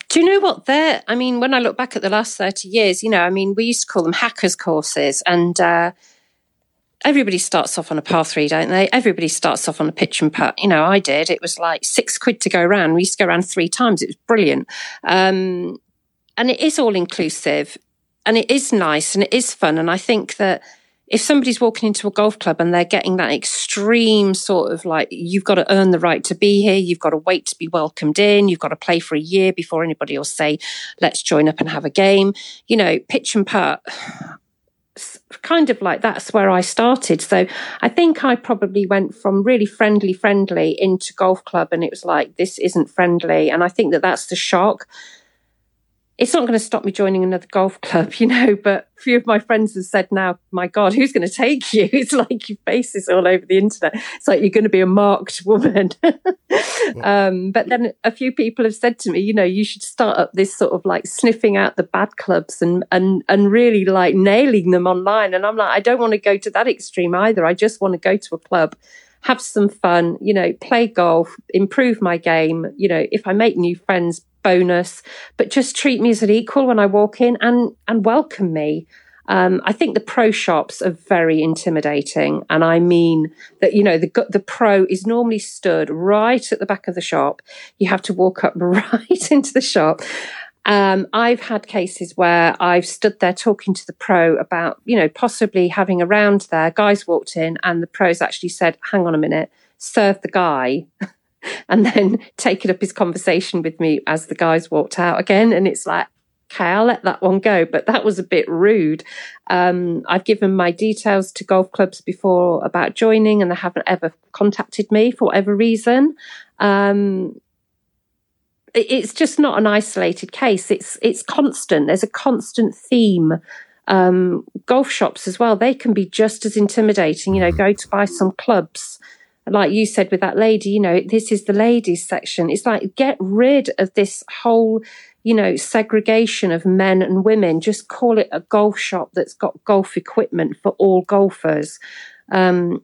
do you know what? There, I mean, when I look back at the last 30 years, you know, I mean, we used to call them hackers courses and, uh, everybody starts off on a par three, don't they? Everybody starts off on a pitch and putt. You know, I did. It was like six quid to go around. We used to go around three times. It was brilliant. Um, and it is all inclusive and it is nice and it is fun. And I think that if somebody's walking into a golf club and they're getting that extreme sort of like, you've got to earn the right to be here, you've got to wait to be welcomed in, you've got to play for a year before anybody will say, let's join up and have a game. You know, pitch and putt, kind of like that's where I started. So I think I probably went from really friendly, friendly into golf club and it was like, this isn't friendly. And I think that that's the shock it's not going to stop me joining another golf club, you know. But a few of my friends have said now, my God, who's going to take you? It's like your face is all over the internet. It's like you're going to be a marked woman. um, but then a few people have said to me, you know, you should start up this sort of like sniffing out the bad clubs and, and, and really like nailing them online. And I'm like, I don't want to go to that extreme either. I just want to go to a club have some fun, you know, play golf, improve my game. You know, if I make new friends, bonus, but just treat me as an equal when I walk in and, and welcome me. Um, I think the pro shops are very intimidating. And I mean that, you know, the, the pro is normally stood right at the back of the shop. You have to walk up right into the shop. Um, I've had cases where I've stood there talking to the pro about, you know, possibly having a round there. Guys walked in and the pros actually said, hang on a minute, serve the guy. and then taking up his conversation with me as the guys walked out again. And it's like, okay, I'll let that one go. But that was a bit rude. Um, I've given my details to golf clubs before about joining, and they haven't ever contacted me for whatever reason. Um, it's just not an isolated case. It's it's constant. There's a constant theme. Um, golf shops as well. They can be just as intimidating. You know, go to buy some clubs like you said with that lady, you know, this is the ladies section. It's like get rid of this whole, you know, segregation of men and women. Just call it a golf shop that's got golf equipment for all golfers. Um,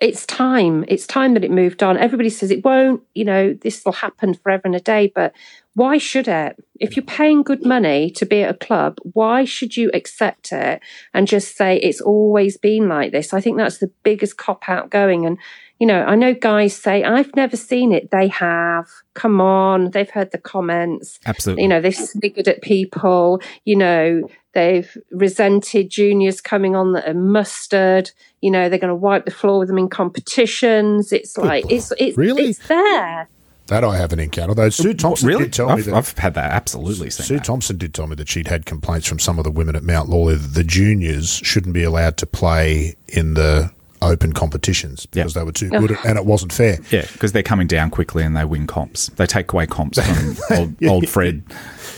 it's time. It's time that it moved on. Everybody says it won't, you know, this will happen forever and a day, but why should it? If you're paying good money to be at a club, why should you accept it and just say it's always been like this? I think that's the biggest cop out going. And you know, I know guys say, I've never seen it. They have. Come on. They've heard the comments. Absolutely. You know, they've sniggered at people. You know, they've resented juniors coming on that are mustard. You know, they're going to wipe the floor with them in competitions. It's like, it's, it's, really? it's there. That I haven't encountered. Though Sue Thompson really? did tell I've, me that I've had that absolutely. Sue that. Thompson did tell me that she'd had complaints from some of the women at Mount Lawley that the juniors shouldn't be allowed to play in the open competitions because they were too good and it wasn't fair. Yeah, because they're coming down quickly and they win comps. They take away comps from old, yeah. old, Fred,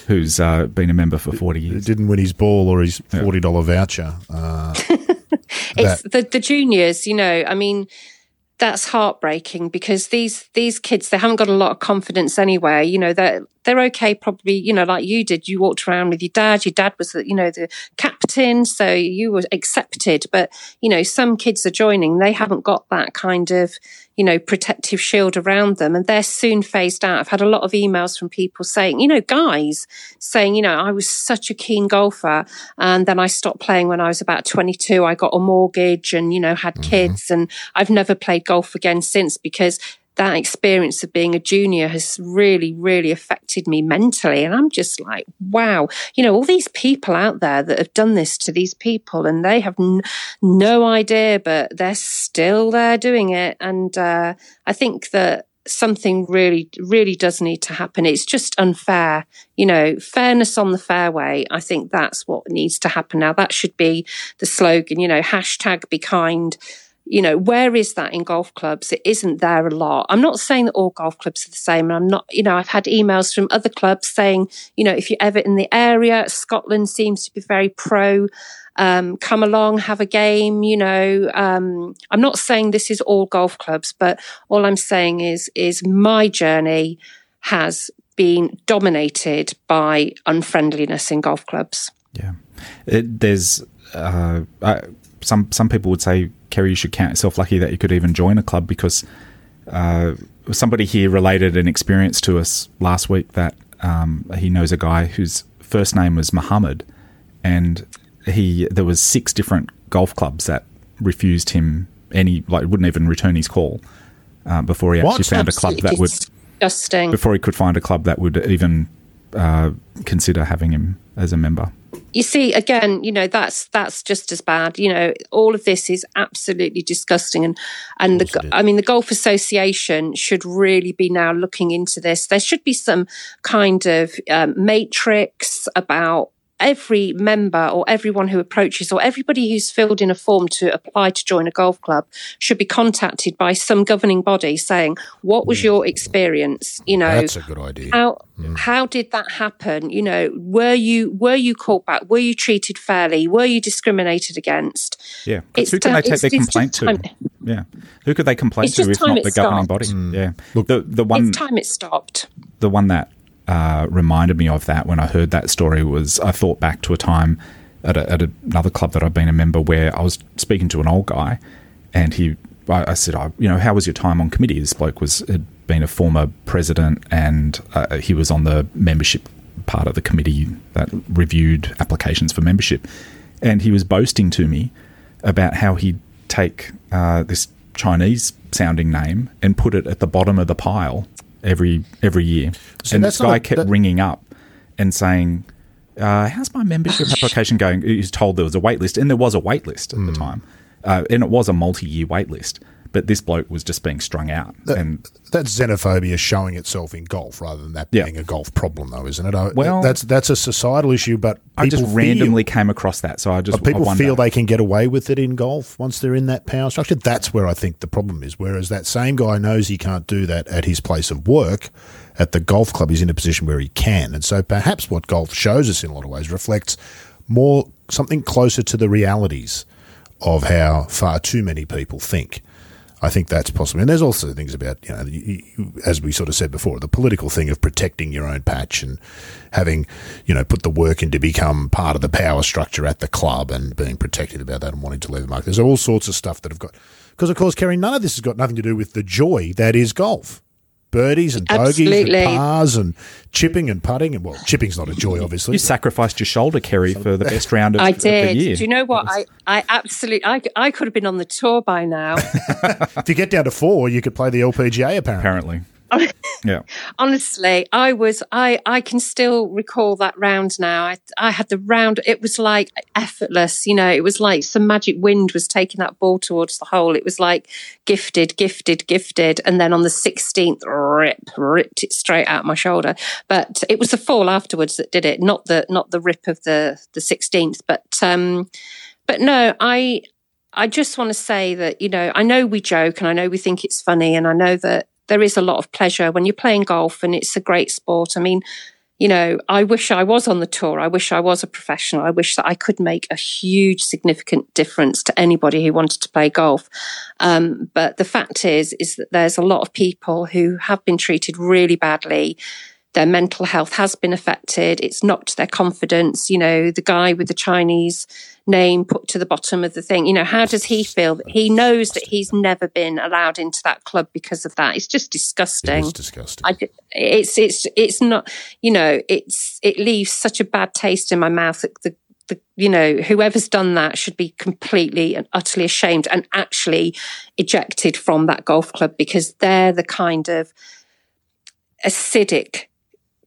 who's uh, been a member for 40 years. Didn't win his ball or his $40 yeah. voucher. Uh, it's the, the juniors, you know, I mean, that's heartbreaking because these these kids they haven't got a lot of confidence anyway you know they're they're okay probably you know like you did. You walked around with your dad. Your dad was the you know the captain so you were accepted but you know some kids are joining they haven't got that kind of you know, protective shield around them and they're soon phased out. I've had a lot of emails from people saying, you know, guys saying, you know, I was such a keen golfer and then I stopped playing when I was about 22. I got a mortgage and, you know, had mm-hmm. kids and I've never played golf again since because that experience of being a junior has really, really affected me mentally. And I'm just like, wow, you know, all these people out there that have done this to these people and they have n- no idea, but they're still there doing it. And uh, I think that something really, really does need to happen. It's just unfair, you know, fairness on the fairway. I think that's what needs to happen now. That should be the slogan, you know, hashtag be kind you know, where is that in golf clubs? It isn't there a lot. I'm not saying that all golf clubs are the same. And I'm not, you know, I've had emails from other clubs saying, you know, if you're ever in the area, Scotland seems to be very pro. Um, come along, have a game. You know, um, I'm not saying this is all golf clubs, but all I'm saying is, is my journey has been dominated by unfriendliness in golf clubs. Yeah, it, there's uh, I, some some people would say Kerry, you should count yourself lucky that you could even join a club because uh, somebody here related an experience to us last week that um, he knows a guy whose first name was Muhammad, and he there was six different golf clubs that refused him any like wouldn't even return his call uh, before he actually what? found a club that would disgusting. before he could find a club that would even uh, consider having him as a member you see again you know that's that's just as bad. You know all of this is absolutely disgusting. And and the i mean the golf association should really be now looking into this. There should be some kind of um, matrix about every member or everyone who approaches or everybody who's filled in a form to apply to join a golf club should be contacted by some governing body saying, what was hmm. your experience? You know, That's a good idea. how hmm. how did that happen? You know, were you were you called back? Were you treated fairly? Were you discriminated against? Yeah, 'cause It's who can ti- they take their complaint to? time- Yeah, who could they complain It's to if not it the governing stopped. body? Yeah, hmm. Look, the the one It's time it stopped. the one that uh, reminded me of that when I heard that story was I thought back to a time at, a, at another club that I've been a member where I was speaking to an old guy, and he I, I said, I, you know, how was your time on committee? This bloke was had been a former president, and uh, he was on the membership part of the committee that reviewed applications for membership, and he was boasting to me about how he'd take uh, this Chinese sounding name and put it at the bottom of the pile every every year. So and this guy a- kept that- ringing up and saying, uh, "How's my membership application going?" He was told there was a wait list, and there was a wait list at Hmm. the time, uh, and it was a multi-year wait list. But this bloke was just being strung out, and That's xenophobia showing itself in golf rather than that Yeah. being a golf problem, though, isn't it? I- Well- that's that's a societal issue, but I just people randomly feel, came across that. So I just people wonder. feel they can get away with it in golf once they're in that power structure. That's where I think the problem is. Whereas that same guy knows he can't do that at his place of work. At the golf club, he's in a position where he can, and so perhaps what golf shows us in a lot of ways reflects more something closer to the realities of how far too many people think. I think that's possible. And there's also things about, you know, you, you, as we sort of said before, the political thing of protecting your own patch and having, you know, put the work in to become part of the power structure at the club and being protective about that and wanting to leave the market. There's all sorts of stuff that have got, because of course, Kerry, none of this has got nothing to do with the joy that is golf. Birdies and bogeys Absolutely. and pars and chipping and putting. And well, chipping's not a joy, obviously. you sacrificed your shoulder, Kerry, for the best round of, I of the did. year. Do you know what? I, I absolutely, I, I could have been on the tour by now. if you get down to four, you could play the LPGA, apparently. Apparently, yeah. Honestly, I was, I, I can still recall that round now. I, I had the round, it was like effortless, you know, it was like some magic wind was taking that ball towards the hole. It was like gifted, gifted, gifted. And then on the 16th, rip, ripped it straight out my shoulder. But it was the fall afterwards that did it, not the, not the rip of the, the 16th. But, um, but no, I, I just want to say that, you know, I know we joke and I know we think it's funny and I know that there is a lot of pleasure when you're playing golf and it's a great sport. I mean, you know, I wish I was on the tour. I wish I was a professional. I wish that I could make a huge, significant difference to anybody who wanted to play golf. Um, but the fact is, is that there's a lot of people who have been treated really badly. Their mental health has been affected. It's knocked their confidence. You know, the guy with the Chinese name put to the bottom of the thing. You know, how does he feel? He knows that he's never been allowed into that club because of that. It's just disgusting. It's disgusting. I, it's it's it's not you know it's it leaves such a bad taste in my mouth that the, the you know whoever's done that should be completely and utterly ashamed and actually ejected from that golf club because they're the kind of acidic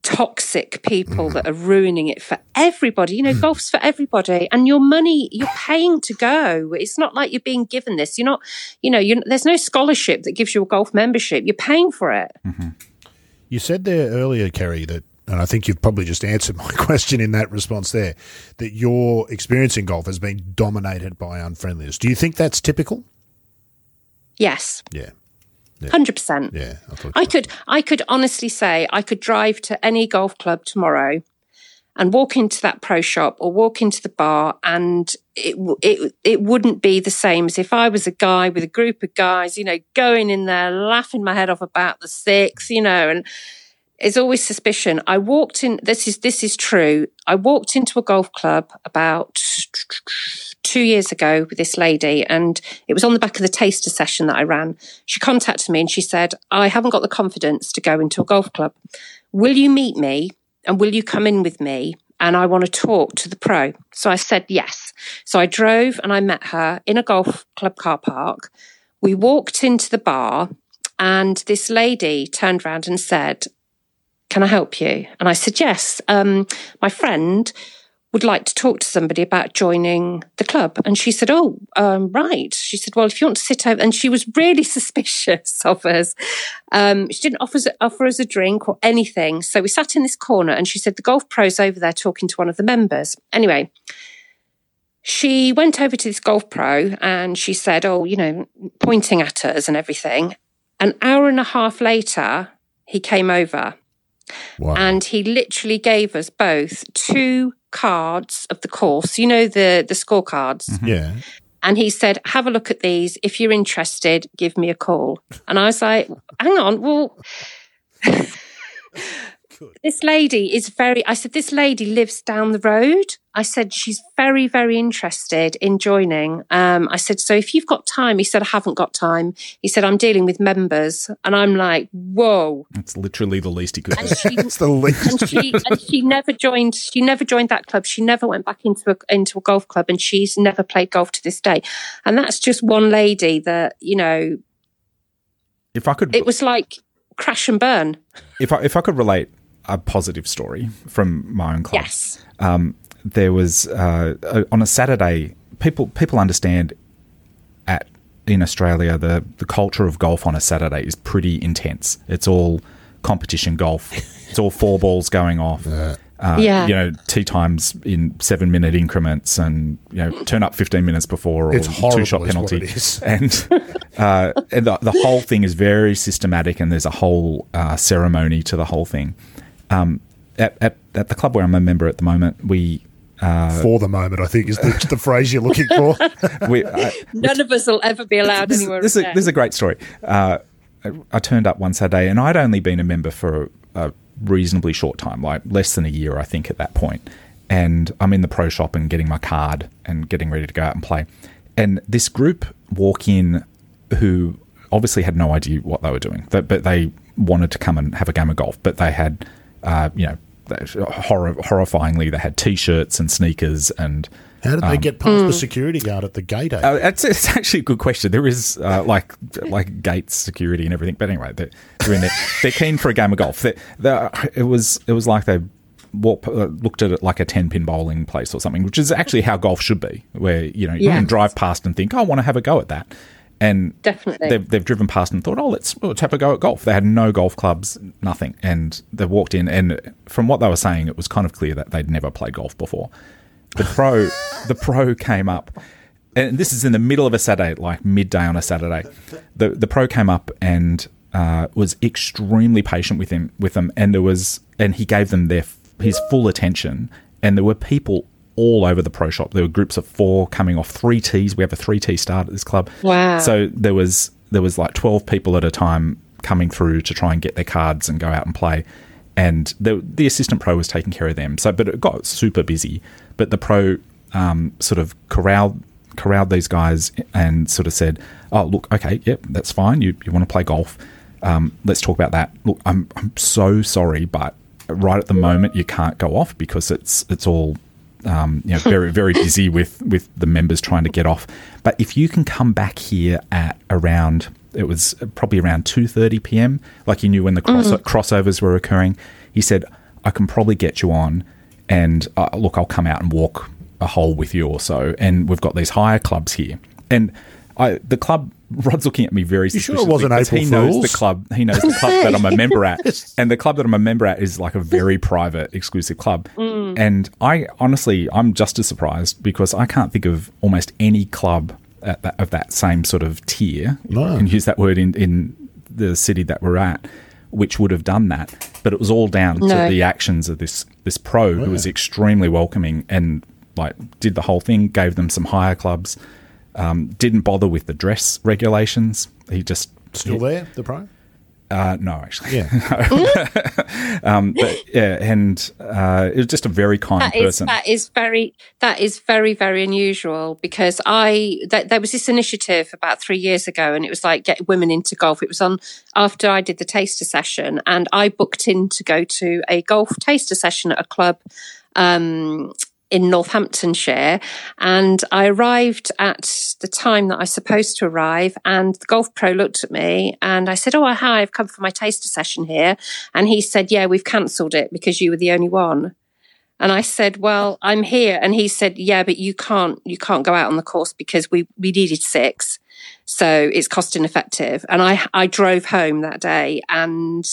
toxic people mm. that are ruining it for everybody you know mm. golf's for everybody and your money you're paying to go. It's not like you're being given this. You're not you know you're, there's no scholarship that gives you a golf membership. You're paying for it. Mm-hmm. You said there earlier, Kerry, that, and I think you've probably just answered my question in that response there, that your experience in golf has been dominated by unfriendliness. Do you think that's typical? yes. Yeah, 100% yeah. I I could, I could honestly say I could drive to any golf club tomorrow and walk into that pro shop or walk into the bar and it, it, it wouldn't be the same as if I was a guy with a group of guys, you know, going in there, laughing my head off about the six, you know, and it's always suspicion. I walked in, this is, this is true. I walked into a golf club about two years ago with this lady and it was on the back of the taster session that I ran. She contacted me and she said, I haven't got the confidence to go into a golf club. Will you meet me and will you come in with me? And I want to talk to the pro. So I said yes. So I drove and I met her in a golf club car park. We walked into the bar and this lady turned around and said, can I help you? And I said, yes. Um, my friend would like to talk to somebody about joining the club. And she said, Oh, um, right. She said, Well, if you want to sit over, and she was really suspicious of us. Um, she didn't offer us, offer us a drink or anything. So we sat in this corner and she said, The golf pro's over there talking to one of the members. Anyway, she went over to this golf pro and she said, Oh, you know, pointing at us and everything. An hour and a half later, he came over Wow. and he literally gave us both two cards of the course, you know, the, the scorecards. Mm-hmm. yeah. And he said, Have a look at these. If you're interested, give me a call. And I was like, Hang on, well, this lady is very, I said, this lady lives down the road. I said, she's very, very interested in joining. Um, I said, so if you've got time, he said, I haven't got time. He said, I'm dealing with members. And I'm like, whoa. It's literally the least he could do. She, It's the least. and she and she never joined she never joined that club she never went back into a into a golf club and she's never played golf to this day and that's just one lady that you know If I could, it was like crash and burn if I if I could relate a positive story from my own club, yes um, there was uh, a- on a Saturday. People people understand at in Australia the the culture of golf on a Saturday is pretty intense. It's all competition golf. it's all four balls going off. Uh, Yeah. you know, tee times in seven minute increments, and you know, turn up fifteen minutes before or It's horrible two shot is what penalty. it is. And uh, and the, the whole thing is very systematic, and there's a whole uh, ceremony to the whole thing. Um, at, at at the club where I'm a member at the moment, we For the moment, I think is the, the phrase you're looking for. we uh, none of us will ever be allowed this, anywhere this, is, again. this is a great story. Uh, I, I turned up one Saturday, and I'd only been a member for a, a reasonably short time, like less than a year, I think, at that point. And I'm in the pro shop and getting my card and getting ready to go out and play. And this group walk in who obviously had no idea what they were doing, but, but they wanted to come and have a game of golf. But they had, uh, you know, horror, horrifyingly, they had t-shirts and sneakers and How did they get past the security guard at the gate? eh? uh, it's, it's actually a good question. There is uh, like like gates security and everything, but anyway, they're, they're in there. They're keen for a game of golf. They, they, it was it was like they walk, uh, looked at it like a ten pin bowling place or something, which is actually how golf should be, where you know you Yeah. can drive past and think, "Oh, I want to have a go at that. And Definitely. they've, they've driven past and thought, oh, let's let's have a go at golf. They had no golf clubs, nothing, and they walked in. And from what they were saying, it was kind of clear that they'd never played golf before. The pro, the pro came up, and this is in the middle of a Saturday, like midday on a Saturday. The the pro came up and uh, was extremely patient with him with them, and there was and he gave them their his full attention, and there were people all over the pro shop. There were groups of four coming off three tees. We have a three tee start at this club. Wow. So there was there was like twelve people at a time coming through to try and get their cards and go out and play. And the the assistant pro was taking care of them. So, but it got super busy. But the pro um, sort of corralled corralled these guys and sort of said, "Oh, look, okay, yep, that's fine. You you want to play golf? Um, let's talk about that. Look, I'm I'm so sorry, but right at the moment you can't go off because it's it's all um, you know, very very busy with with the members trying to get off. But if you can come back here at around it was probably around two thirty p.m. Like you knew when the cross- crossovers were occurring. He said, "I can probably get you on, and uh, look, I'll come out and walk a hole with you or so. And we've got these hire clubs here, and I the club." Rod's looking at me very You sure suspiciously it wasn't because he April knows the club. He knows the club that I'm a member at, and the club that I'm a member at is like a very private, exclusive club. Mm. And I honestly, I'm just as surprised because I can't think of almost any club at that, of that same sort of tier, No. and use that word in in the city that we're at, which would have done that. But it was all down to the actions of this this pro who was extremely welcoming and like did the whole thing, gave them some hire clubs. Um, didn't bother with the dress regulations. He just Still there, the pro? uh, no, actually. Yeah. Um, but yeah, and uh, it was just a very kind That is person. that is very that is very very unusual because I th- there was this initiative about three years ago and it was like get women into golf. It was on after I did the taster session and I booked in to go to a golf taster session at a club um, in Northamptonshire and I arrived at the time that I was supposed to arrive and the golf pro looked at me and I said, Oh, hi, I've come for my taster session here. And he said, Yeah, we've cancelled it because you were the only one. And I said, well, I'm here. And he said, yeah, but you can't, you can't go out on the course because we, we needed six. So it's cost ineffective. And I, I drove home that day and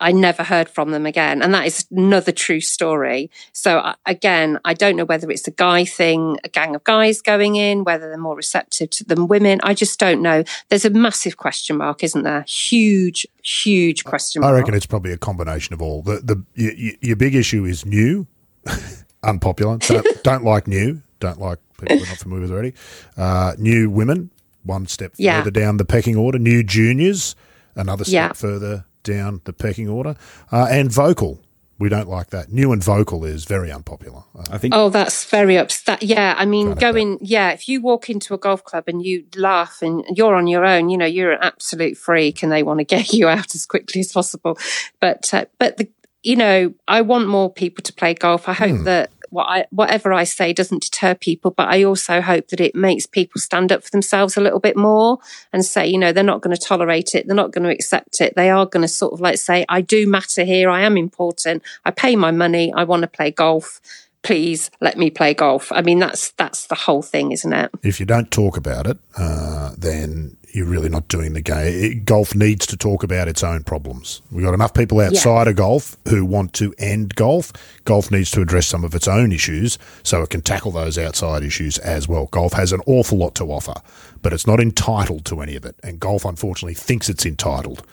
I never heard from them again. And that is another true story. So again, I don't know whether it's a guy thing, a gang of guys going in, whether they're more receptive to than women. I just don't know. There's a massive question mark, isn't there? Huge, huge question mark. I reckon it's probably a combination of all. The, the, your, your big issue is new, unpopular. Don't, don't like new. Don't like people who are not familiar with already. Uh, new women, one step Yeah. further down the pecking order. New juniors, another step Yeah. further down the pecking order. Uh, and vocal, we don't like that. New and vocal is very unpopular. Uh, I think Oh, that's very upset. Yeah, I mean, going, yeah, if you walk into a golf club and you laugh and you're on your own, you know, you're an absolute freak and they want to get you out as quickly as possible. But, uh, but the, you know, I want more people to play golf. I hope that what I, whatever I say doesn't deter people, but I also hope that it makes people stand up for themselves a little bit more and say, you know, they're not going to tolerate it. They're not going to accept it. They are going to sort of like say, I do matter here. I am important. I pay my money. I want to play golf. Please let me play golf. I mean, that's, that's the whole thing, isn't it? if you don't talk about it, uh, then you're really not doing the game. Golf needs to talk about its own problems. We've got enough people outside of golf who want to end golf. Golf needs to address some of its own issues so it can tackle those outside issues as well. Golf has an awful lot to offer, but it's not entitled to any of it. And golf, unfortunately, thinks it's entitled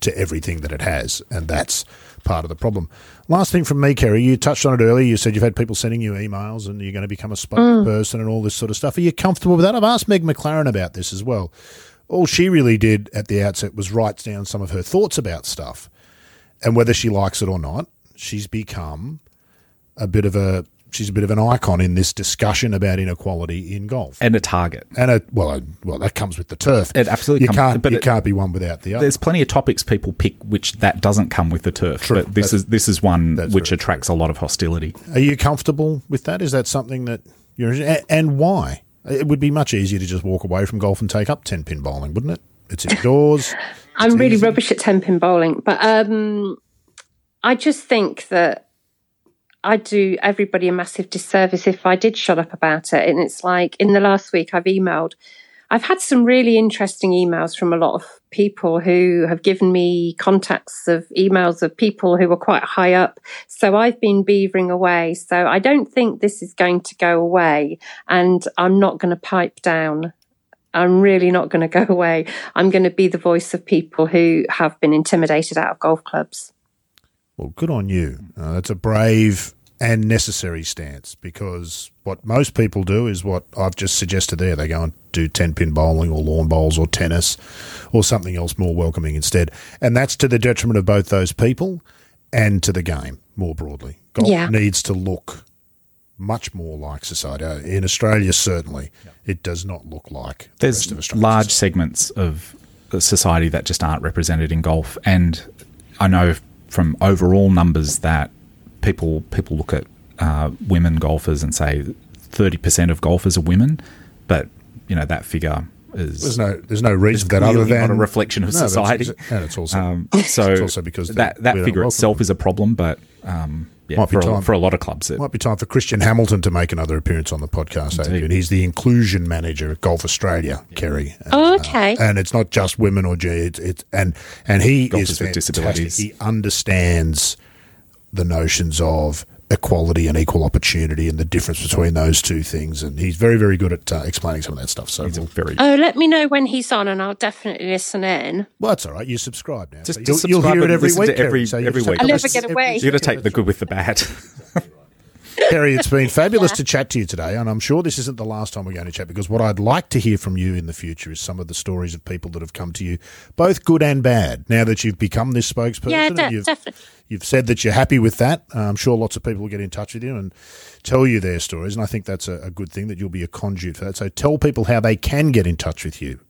to everything that it has, and that's part of the problem. Last thing from me, Kerry, you touched on it earlier. You said you've had people sending you emails and you're going to become a spokesperson and all this sort of stuff. Are you comfortable with that? I've asked Meg MacLaren about this as well. All she really did at the outset was write down some of her thoughts about stuff, and whether she likes it or not, she's become a bit of a she's a bit of an icon in this discussion about inequality in golf. and a target. And a, well, a, well, that comes with the turf. It absolutely you comes- can't, but you it- can't be one without the other. There's plenty of topics people pick which that doesn't come with the turf. True. But this That's- is this is one which very attracts a lot of hostility. Are you comfortable with that? Is that something that you're a- and why? It would be much easier to just walk away from golf and take up ten pin bowling, wouldn't it? It's indoors. I'm really easy. rubbish at 10 pin bowling, but um, I just think that I do everybody a massive disservice if I did shut up about it. And it's like in the last week, I've emailed, I've had some really interesting emails from a lot of people who have given me contacts of emails of people who are quite high up. So I've been beavering away. So I don't think this is going to go away. And I'm not going to pipe down. I'm really not going to go away. I'm going to be the voice of people who have been intimidated out of golf clubs. Well, good on you. Uh, that's a brave and necessary stance because what most people do is what I've just suggested there. They go and do 10 pin bowling or lawn bowls or tennis or something else more welcoming instead. And that's to the detriment of both those people and to the game more broadly. Golf Yeah. needs to look much more like society. Uh, In Australia, certainly, it does not look like the rest There's of Australia. large segments of society that just aren't represented in golf, and I know from overall numbers that people people look at uh, women golfers and say thirty percent of golfers are women, but you know that figure is There's no, there's no reason for that other than not a reflection of No, society. exa- and it's also Um, so It's also because that that figure itself them. is a problem, but um, yeah, Might be for, a, time. for a lot of clubs, it, Might be time for Christian Hamilton to make another appearance on the podcast, Indeed. Adrian. He's the inclusion manager at Golf Australia, Kerry. And, Oh, uh, okay. and it's not just women or G. It's, it's and and he Golfers is with fantastic. disabilities. He understands the notions of equality and equal opportunity and the difference between those two things. And he's very, very good at uh, explaining some of that stuff. So, he's a very Oh, let me know when he's on and I'll definitely listen in. well, that's all right. You subscribe now. Just- just you'll, you'll hear it every week. every- Kerry. So you every week. have I'll never get away. you got to take the good with the bad. Kerry, it's been fabulous to chat to you today, and I'm sure this isn't the last time we're going to chat because what I'd like to hear from you in the future is some of the stories of people that have come to you, both good and bad. Now that you've become this spokesperson, Yeah, and you've, definitely. you've said that you're happy with that. Uh, I'm sure lots of people will get in touch with you and tell you their stories, and I think that's a, a good thing that you'll be a conduit for that. So tell people how they can get in touch with you.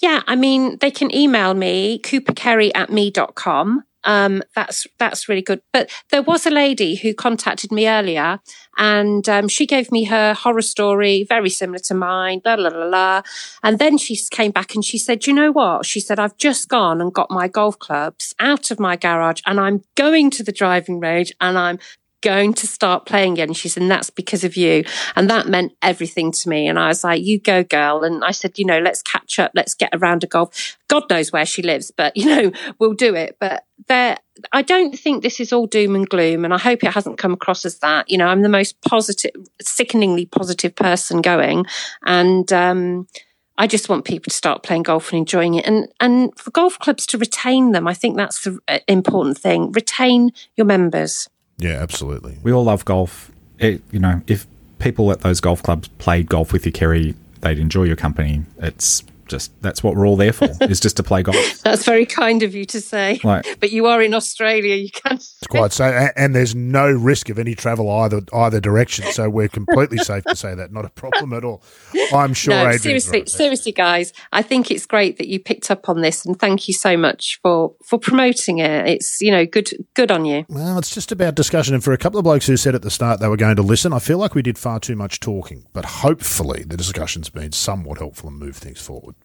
Yeah, I mean, they can email me, cooperkerry at me.com. Um, that's, that's really good. But there was a lady who contacted me earlier and, um, she gave me her horror story, very similar to mine, la, la, la. And then she came back and she said, you know what? She said, I've just gone and got my golf clubs out of my garage and I'm going to the driving range and I'm going to start playing again. She said, and that's because of you. And that meant everything to me. And I was like, you go, girl. And I said, you know, let's catch up. Let's get around a golf. God knows where she lives, but you know, we'll do it. But there, I don't think this is all doom and gloom. And I hope it hasn't come across as that. You know, I'm the most positive, sickeningly positive person going. And, um, I just want people to start playing golf and enjoying it, and and for golf clubs to retain them. I think that's the uh, important thing. Retain your members. Yeah, absolutely. We all love golf. It, you know, if people at those golf clubs played golf with you, Kerry, they'd enjoy your company. It's just that's what we're all there for is just to play golf. That's very kind of you to say. Like, but you are in Australia, you can. It's quite so, and there's no risk of any travel either either direction, so we're completely safe to say that not a problem at all. I'm sure. No, seriously, right seriously, guys, I think it's great that you picked up on this, and thank you so much for for promoting it. It's you know good good on you. Well, it's just about discussion, and for a couple of blokes who said at the start they were going to listen, I feel like we did far too much talking, but hopefully the discussion's been somewhat helpful and moved things forward.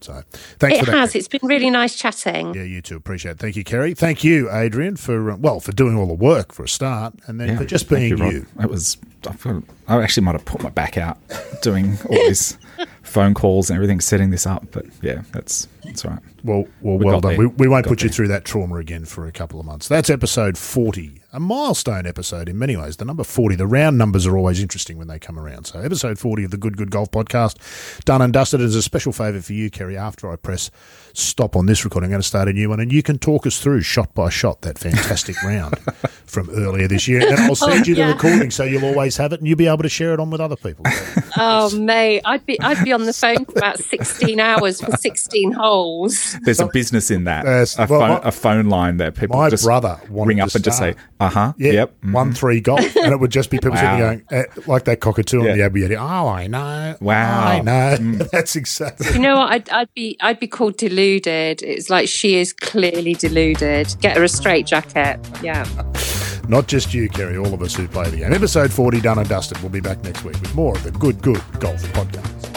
So thanks it for that. has. It's been really nice chatting. Yeah, you too. Appreciate it. Thank you, Kerry. Thank you, Adrian, for uh, well for doing all the work for a start, and then yeah, for just being you. you. It was. I actually might have put my back out doing all these phone calls and everything, setting this up. But yeah, that's that's right. Well, well, we well done. We, we, won't put there. you through that trauma again for a couple of months. That's episode forty, a milestone episode in many ways. The number forty, the round numbers are always interesting when they come around. So, episode forty of the Good Good Golf Podcast, done and dusted. As a special favour for you, Kerry. After I press stop on this recording, I'm going to start a new one, and you can talk us through shot by shot that fantastic round from earlier this year. And I'll send oh, you the yeah. recording, so you'll always have it, and you'll be able to share it on with other people. oh, mate, I'd be I'd be on the phone for about sixteen hours for sixteen holes. There's a business in that. Uh, a, well, phone, my, a, phone, line that people my just brother ring up and just say, "Uh huh, yeah, yep, mm-hmm. one three golf," and it would just be people wow. sitting going uh, like that cockatoo yeah. on the Abbey. Oh, I know. Wow, I know. Mm. That's exactly. You know what? I'd, I'd, be I'd be called deluded. It's like she is clearly deluded. Get her a straight jacket. Yeah. Not just you, Kerry. All of us who play the game. Episode forty done and dusted. We'll be back next week with more of the Good Good Golf Podcast.